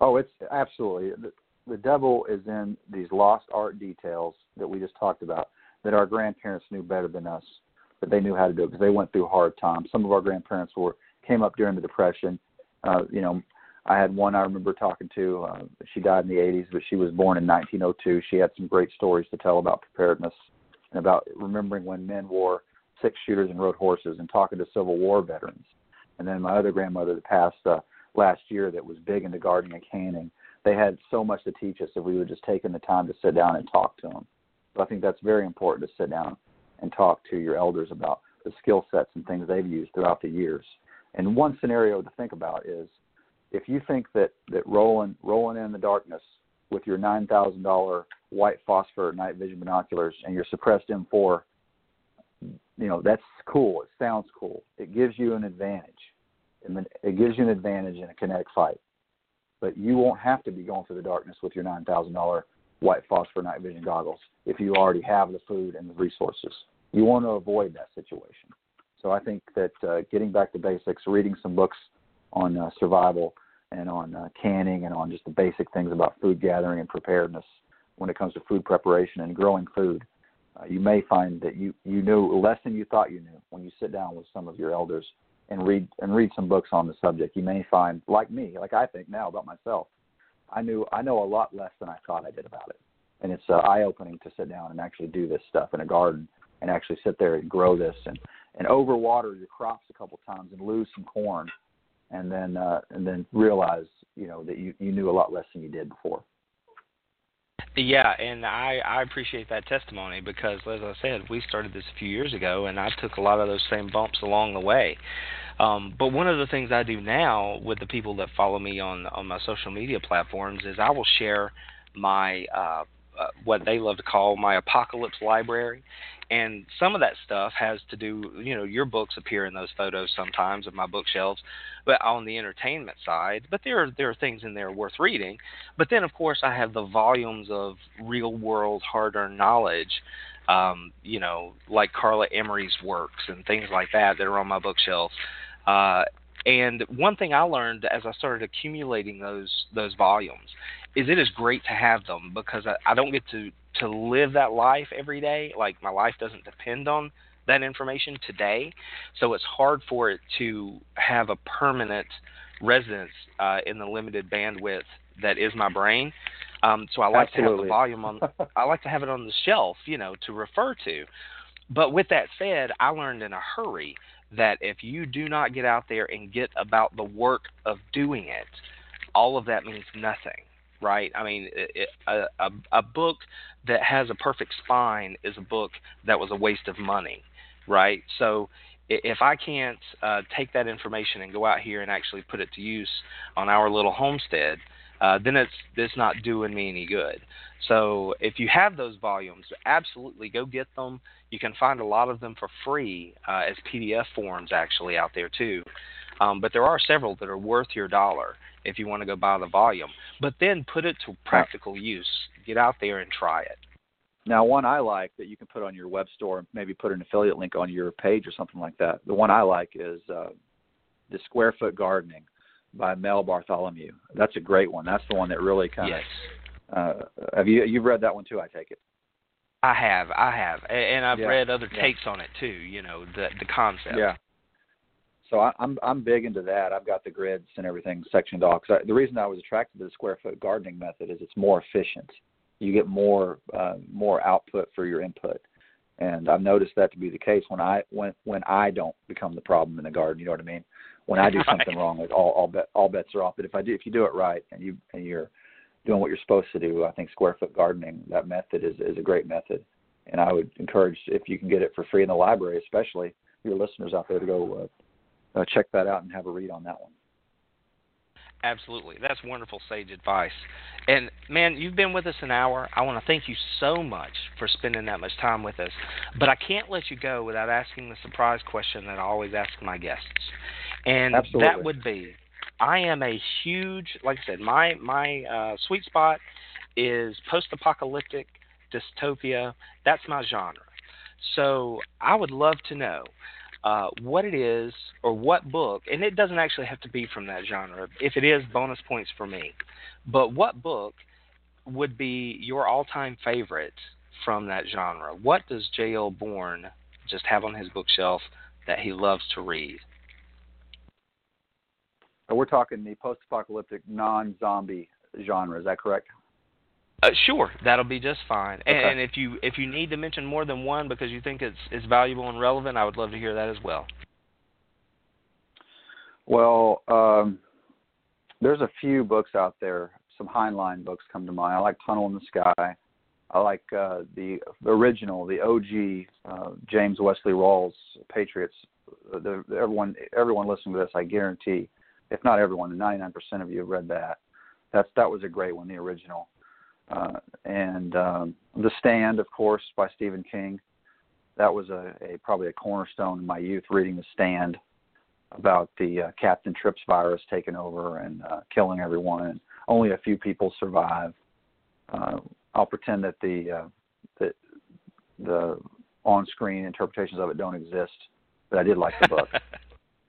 Oh, it's absolutely the, the devil is in these lost art details that we just talked about that our grandparents knew better than us, that they knew how to do it because they went through hard times. Some of our grandparents were came up during the depression. Uh, you know, I had one I remember talking to. Uh, she died in the 80s, but she was born in 1902. She had some great stories to tell about preparedness and about remembering when men wore six shooters and rode horses and talking to Civil War veterans. And then my other grandmother that passed uh, last year that was big into gardening and canning. They had so much to teach us if we would just taken the time to sit down and talk to them. So I think that's very important to sit down and talk to your elders about the skill sets and things they've used throughout the years. And one scenario to think about is if you think that that rolling rolling in the darkness with your nine thousand dollar white phosphor night vision binoculars and your suppressed M4, you know that's cool. It sounds cool. It gives you an advantage. It gives you an advantage in a kinetic fight. But you won't have to be going through the darkness with your nine thousand dollar white phosphor night vision goggles if you already have the food and the resources. You want to avoid that situation. So I think that uh, getting back to basics, reading some books on uh, survival and on uh, canning and on just the basic things about food gathering and preparedness when it comes to food preparation and growing food, uh, you may find that you you knew less than you thought you knew when you sit down with some of your elders and read and read some books on the subject. You may find, like me, like I think now about myself, I knew I know a lot less than I thought I did about it, and it's uh, eye opening to sit down and actually do this stuff in a garden and actually sit there and grow this and and overwater your crops a couple times and lose some corn and then uh, and then realize you know that you you knew a lot less than you did before. Yeah, and I I appreciate that testimony because as I said, we started this a few years ago, and I took a lot of those same bumps along the way. Um, but one of the things I do now with the people that follow me on on my social media platforms is I will share my uh, uh, what they love to call my apocalypse library, and some of that stuff has to do you know your books appear in those photos sometimes of my bookshelves but on the entertainment side but there are there are things in there worth reading. But then of course i have the volumes of real world hard earned knowledge um, you know like carla emery's works and things like that that are on my bookshelf uh, and one thing I learned as I started accumulating those those volumes is it is great to have them because I, I don't get to to live that life every day. Like my life doesn't depend on that information today, so it's hard for it to have a permanent residence uh, in the limited bandwidth that is my brain. Um, so I like Absolutely. to have the volume on. <laughs> I like to have it on the shelf, you know, to refer to. But with that said, I learned in a hurry that if you do not get out there and get about the work of doing it, all of that means nothing right? I mean, it, a, a, a book that has a perfect spine is a book that was a waste of money, right? So if I can't uh, take that information and go out here and actually put it to use on our little homestead, uh, then it's it's not doing me any good. So if you have those volumes, absolutely go get them. You can find a lot of them for free uh, as PDF forms actually out there too. Um, but there are several that are worth your dollar if you want to go buy the volume. But then put it to practical use. Get out there and try it. Now, one I like that you can put on your web store, maybe put an affiliate link on your page or something like that. The one I like is uh, the Square Foot Gardening by Mel Bartholomew. That's a great one. That's the one that really kind yes. of. Uh, have you you've read that one too? I take it. I have, I have, and I've yeah. read other yeah. takes on it too. You know, the the concept. Yeah, so I, I'm I'm big into that. I've got the grids and everything sectioned off. I, the reason I was attracted to the square foot gardening method is it's more efficient. You get more uh, more output for your input, and I've noticed that to be the case when I when when I don't become the problem in the garden. You know what I mean? When I <laughs> do right. something wrong, like all all bet all bets are off. But if I do if you do it right and you and you're doing what you're supposed to do, I think square foot gardening that method is is a great method, and I would encourage if you can get it for free in the library, especially your listeners out there to go. Uh, uh, check that out and have a read on that one. Absolutely. That's wonderful sage advice. And man, you've been with us an hour. I want to thank you so much for spending that much time with us. But I can't let you go without asking the surprise question that I always ask my guests. And Absolutely. that would be I am a huge like I said, my my uh, sweet spot is post apocalyptic dystopia. That's my genre. So I would love to know uh, what it is or what book, and it doesn't actually have to be from that genre. If it is, bonus points for me. But what book would be your all-time favorite from that genre? What does J.L. Bourne just have on his bookshelf that he loves to read? we're talking the post-apocalyptic non-zombie genre. Is that correct? Uh, sure, that'll be just fine. Okay. And if you if you need to mention more than one because you think it's it's valuable and relevant, I would love to hear that as well. Well, um, there's a few books out there. Some Heinlein books come to mind. I like Tunnel in the Sky. I like uh, the original, the OG uh, James Wesley Rawles Patriots. The, everyone, everyone listening to this, I guarantee, if not everyone, 99% of you have read that. That's that was a great one, the original. Uh, and um, The Stand, of course, by Stephen King. That was a, a probably a cornerstone in my youth, reading The Stand about the uh, Captain Trips virus taking over and uh, killing everyone, and only a few people survive. Uh, I'll pretend that the uh, that the on-screen interpretations of it don't exist, but I did like the book,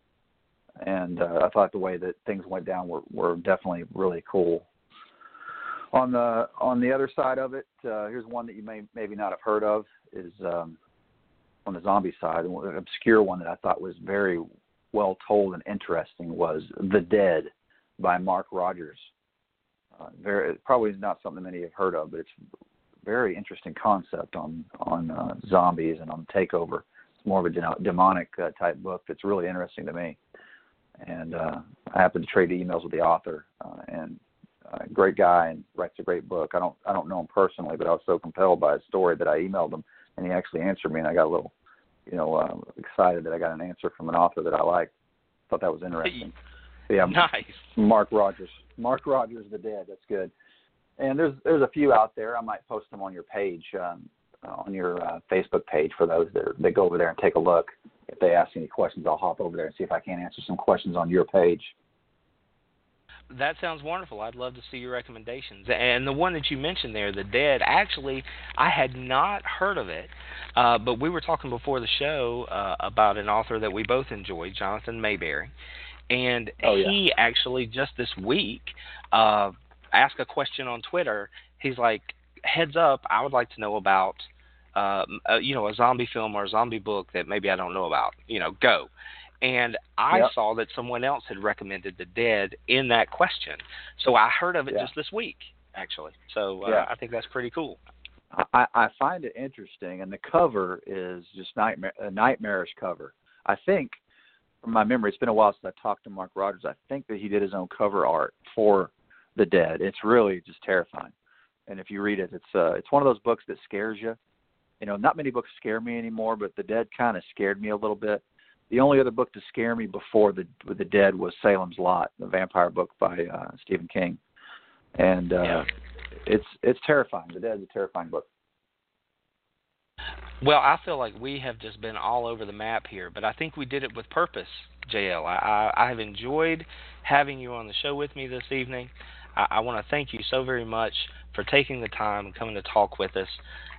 <laughs> and uh, I thought the way that things went down were were definitely really cool. On the on the other side of it, uh, here's one that you may maybe not have heard of is um, on the zombie side, an obscure one that I thought was very well told and interesting was The Dead by Mark Rogers. Uh, very probably not something many have heard of, but it's a very interesting concept on on uh, zombies and on takeover. It's more of a de- demonic uh, type book that's really interesting to me. And uh, I happened to trade emails with the author, uh, and uh, great guy and writes a great book. I don't I don't know him personally, but I was so compelled by his story that I emailed him, and he actually answered me, and I got a little you know, uh, excited that I got an answer from an author that I like. Thought that was interesting. But yeah, Nice. Mark Rogers. Mark Rogers, The Dead. That's good. And there's there's a few out there. I might post them on your page, um, on your uh, Facebook page for those that, are, that go over there and take a look. If they ask any questions, I'll hop over there and see if I can answer some questions on your page. That sounds wonderful. I'd love to see your recommendations. And the one that you mentioned there, The Dead, actually, I had not heard of it. Uh, but we were talking before the show uh, about an author that we both enjoy, Jonathan Maberry. And Oh, yeah. he actually, just this week, uh, asked a question on Twitter. He's like, heads up, I would like to know about, uh, uh, you know, a zombie film or a zombie book that maybe I don't know about. You know, go. And I Yep. saw that someone else had recommended The Dead in that question. So I heard of it Yeah. just this week, actually. So uh, Yeah. I think that's pretty cool. I, I find it interesting, and the cover is just nightmare, a nightmarish cover. I think, from my memory, it's been a while since I talked to Mark Rogers. I think that he did his own cover art for The Dead. It's really just terrifying, and if you read it, it's uh, it's one of those books that scares you. You know, not many books scare me anymore, but The Dead kind of scared me a little bit. The only other book to scare me before the with The Dead was Salem's Lot, the vampire book by uh, Stephen King, and uh, Yeah. it's it's terrifying. The Dead's a terrifying book. Well, I feel like we have just been all over the map here, but I think we did it with purpose, JL. I, I, I have enjoyed having you on the show with me this evening. I, I want to thank you so very much for taking the time and coming to talk with us.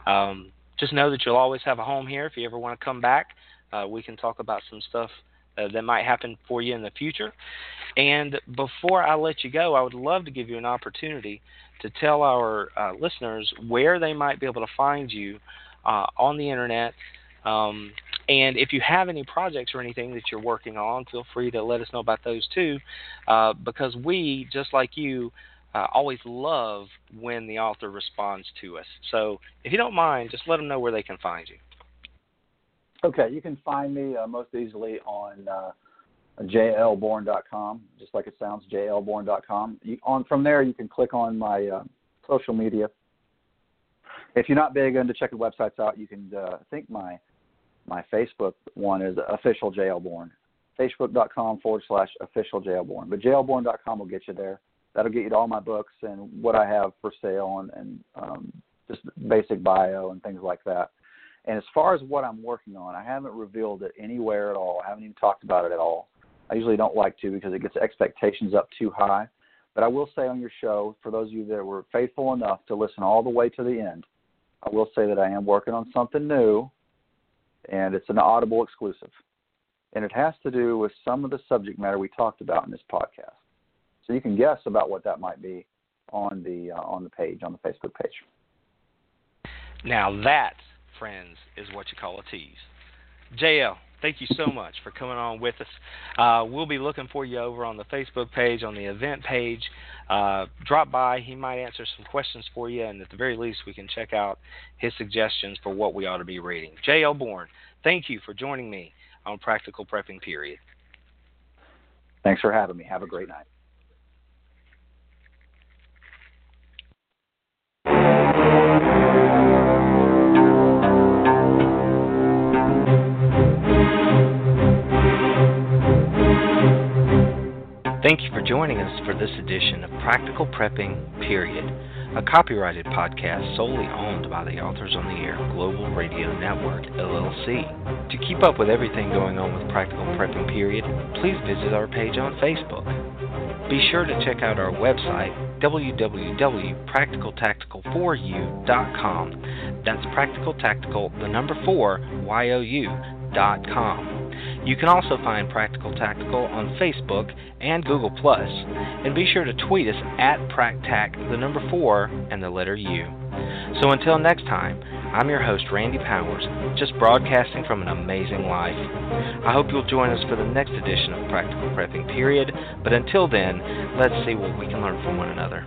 Um, just know that you'll always have a home here. If you ever want to come back, uh, we can talk about some stuff uh, that might happen for you in the future. And before I let you go, I would love to give you an opportunity to tell our uh, listeners where they might be able to find you uh, on the internet. Um, and if you have any projects or anything that you're working on, feel free to let us know about those too, uh, because we, just like you, uh, always love when the author responds to us. So if you don't mind, just let them know where they can find you. Okay, you can find me uh, most easily on uh, jlbourne.com, just like it sounds, jlbourne.com. You, on from there, you can click on my uh, social media. If you're not big into checking websites out, you can. Uh, think my my Facebook one is official JLBourne. Facebook.com forward slash official. But jlbourne.com will get you there. That'll get you to all my books and what I have for sale and, and um, just basic bio and things like that. And as far as what I'm working on, I haven't revealed it anywhere at all. I haven't even talked about it at all. I usually don't like to because it gets expectations up too high. But I will say on your show, for those of you that were faithful enough to listen all the way to the end, I will say that I am working on something new, and it's an Audible exclusive. And it has to do with some of the subject matter we talked about in this podcast. So you can guess about what that might be on the uh, on the page on the Facebook page. Now that, friends, is what you call a tease. JL, thank you so much for coming on with us. Uh, we'll be looking for you over on the Facebook page, on the event page. Uh, drop by. He might answer some questions for you, and at the very least, we can check out his suggestions for what we ought to be reading. J.L. Elborn, thank you for joining me on Practical Prepping Period. Thanks for having me. Have a great night. Thank you for joining us for this edition of Practical Prepping Period, a copyrighted podcast solely owned by the Authors on the Air Global Radio Network, LLC. To keep up with everything going on with Practical Prepping Period, please visit our page on Facebook. Be sure to check out our website, www.practicaltactical4u.com. That's Practical Tactical, the number 4, Y-O-U, you can also find Practical Tactical on Facebook and Google Plus, and be sure to tweet us at PracTac, the number four, and the letter U. So until next time, I'm your host, Randy Powers, just broadcasting from an amazing life. I hope you'll join us for the next edition of Practical Prepping Period, but until then, let's see what we can learn from one another.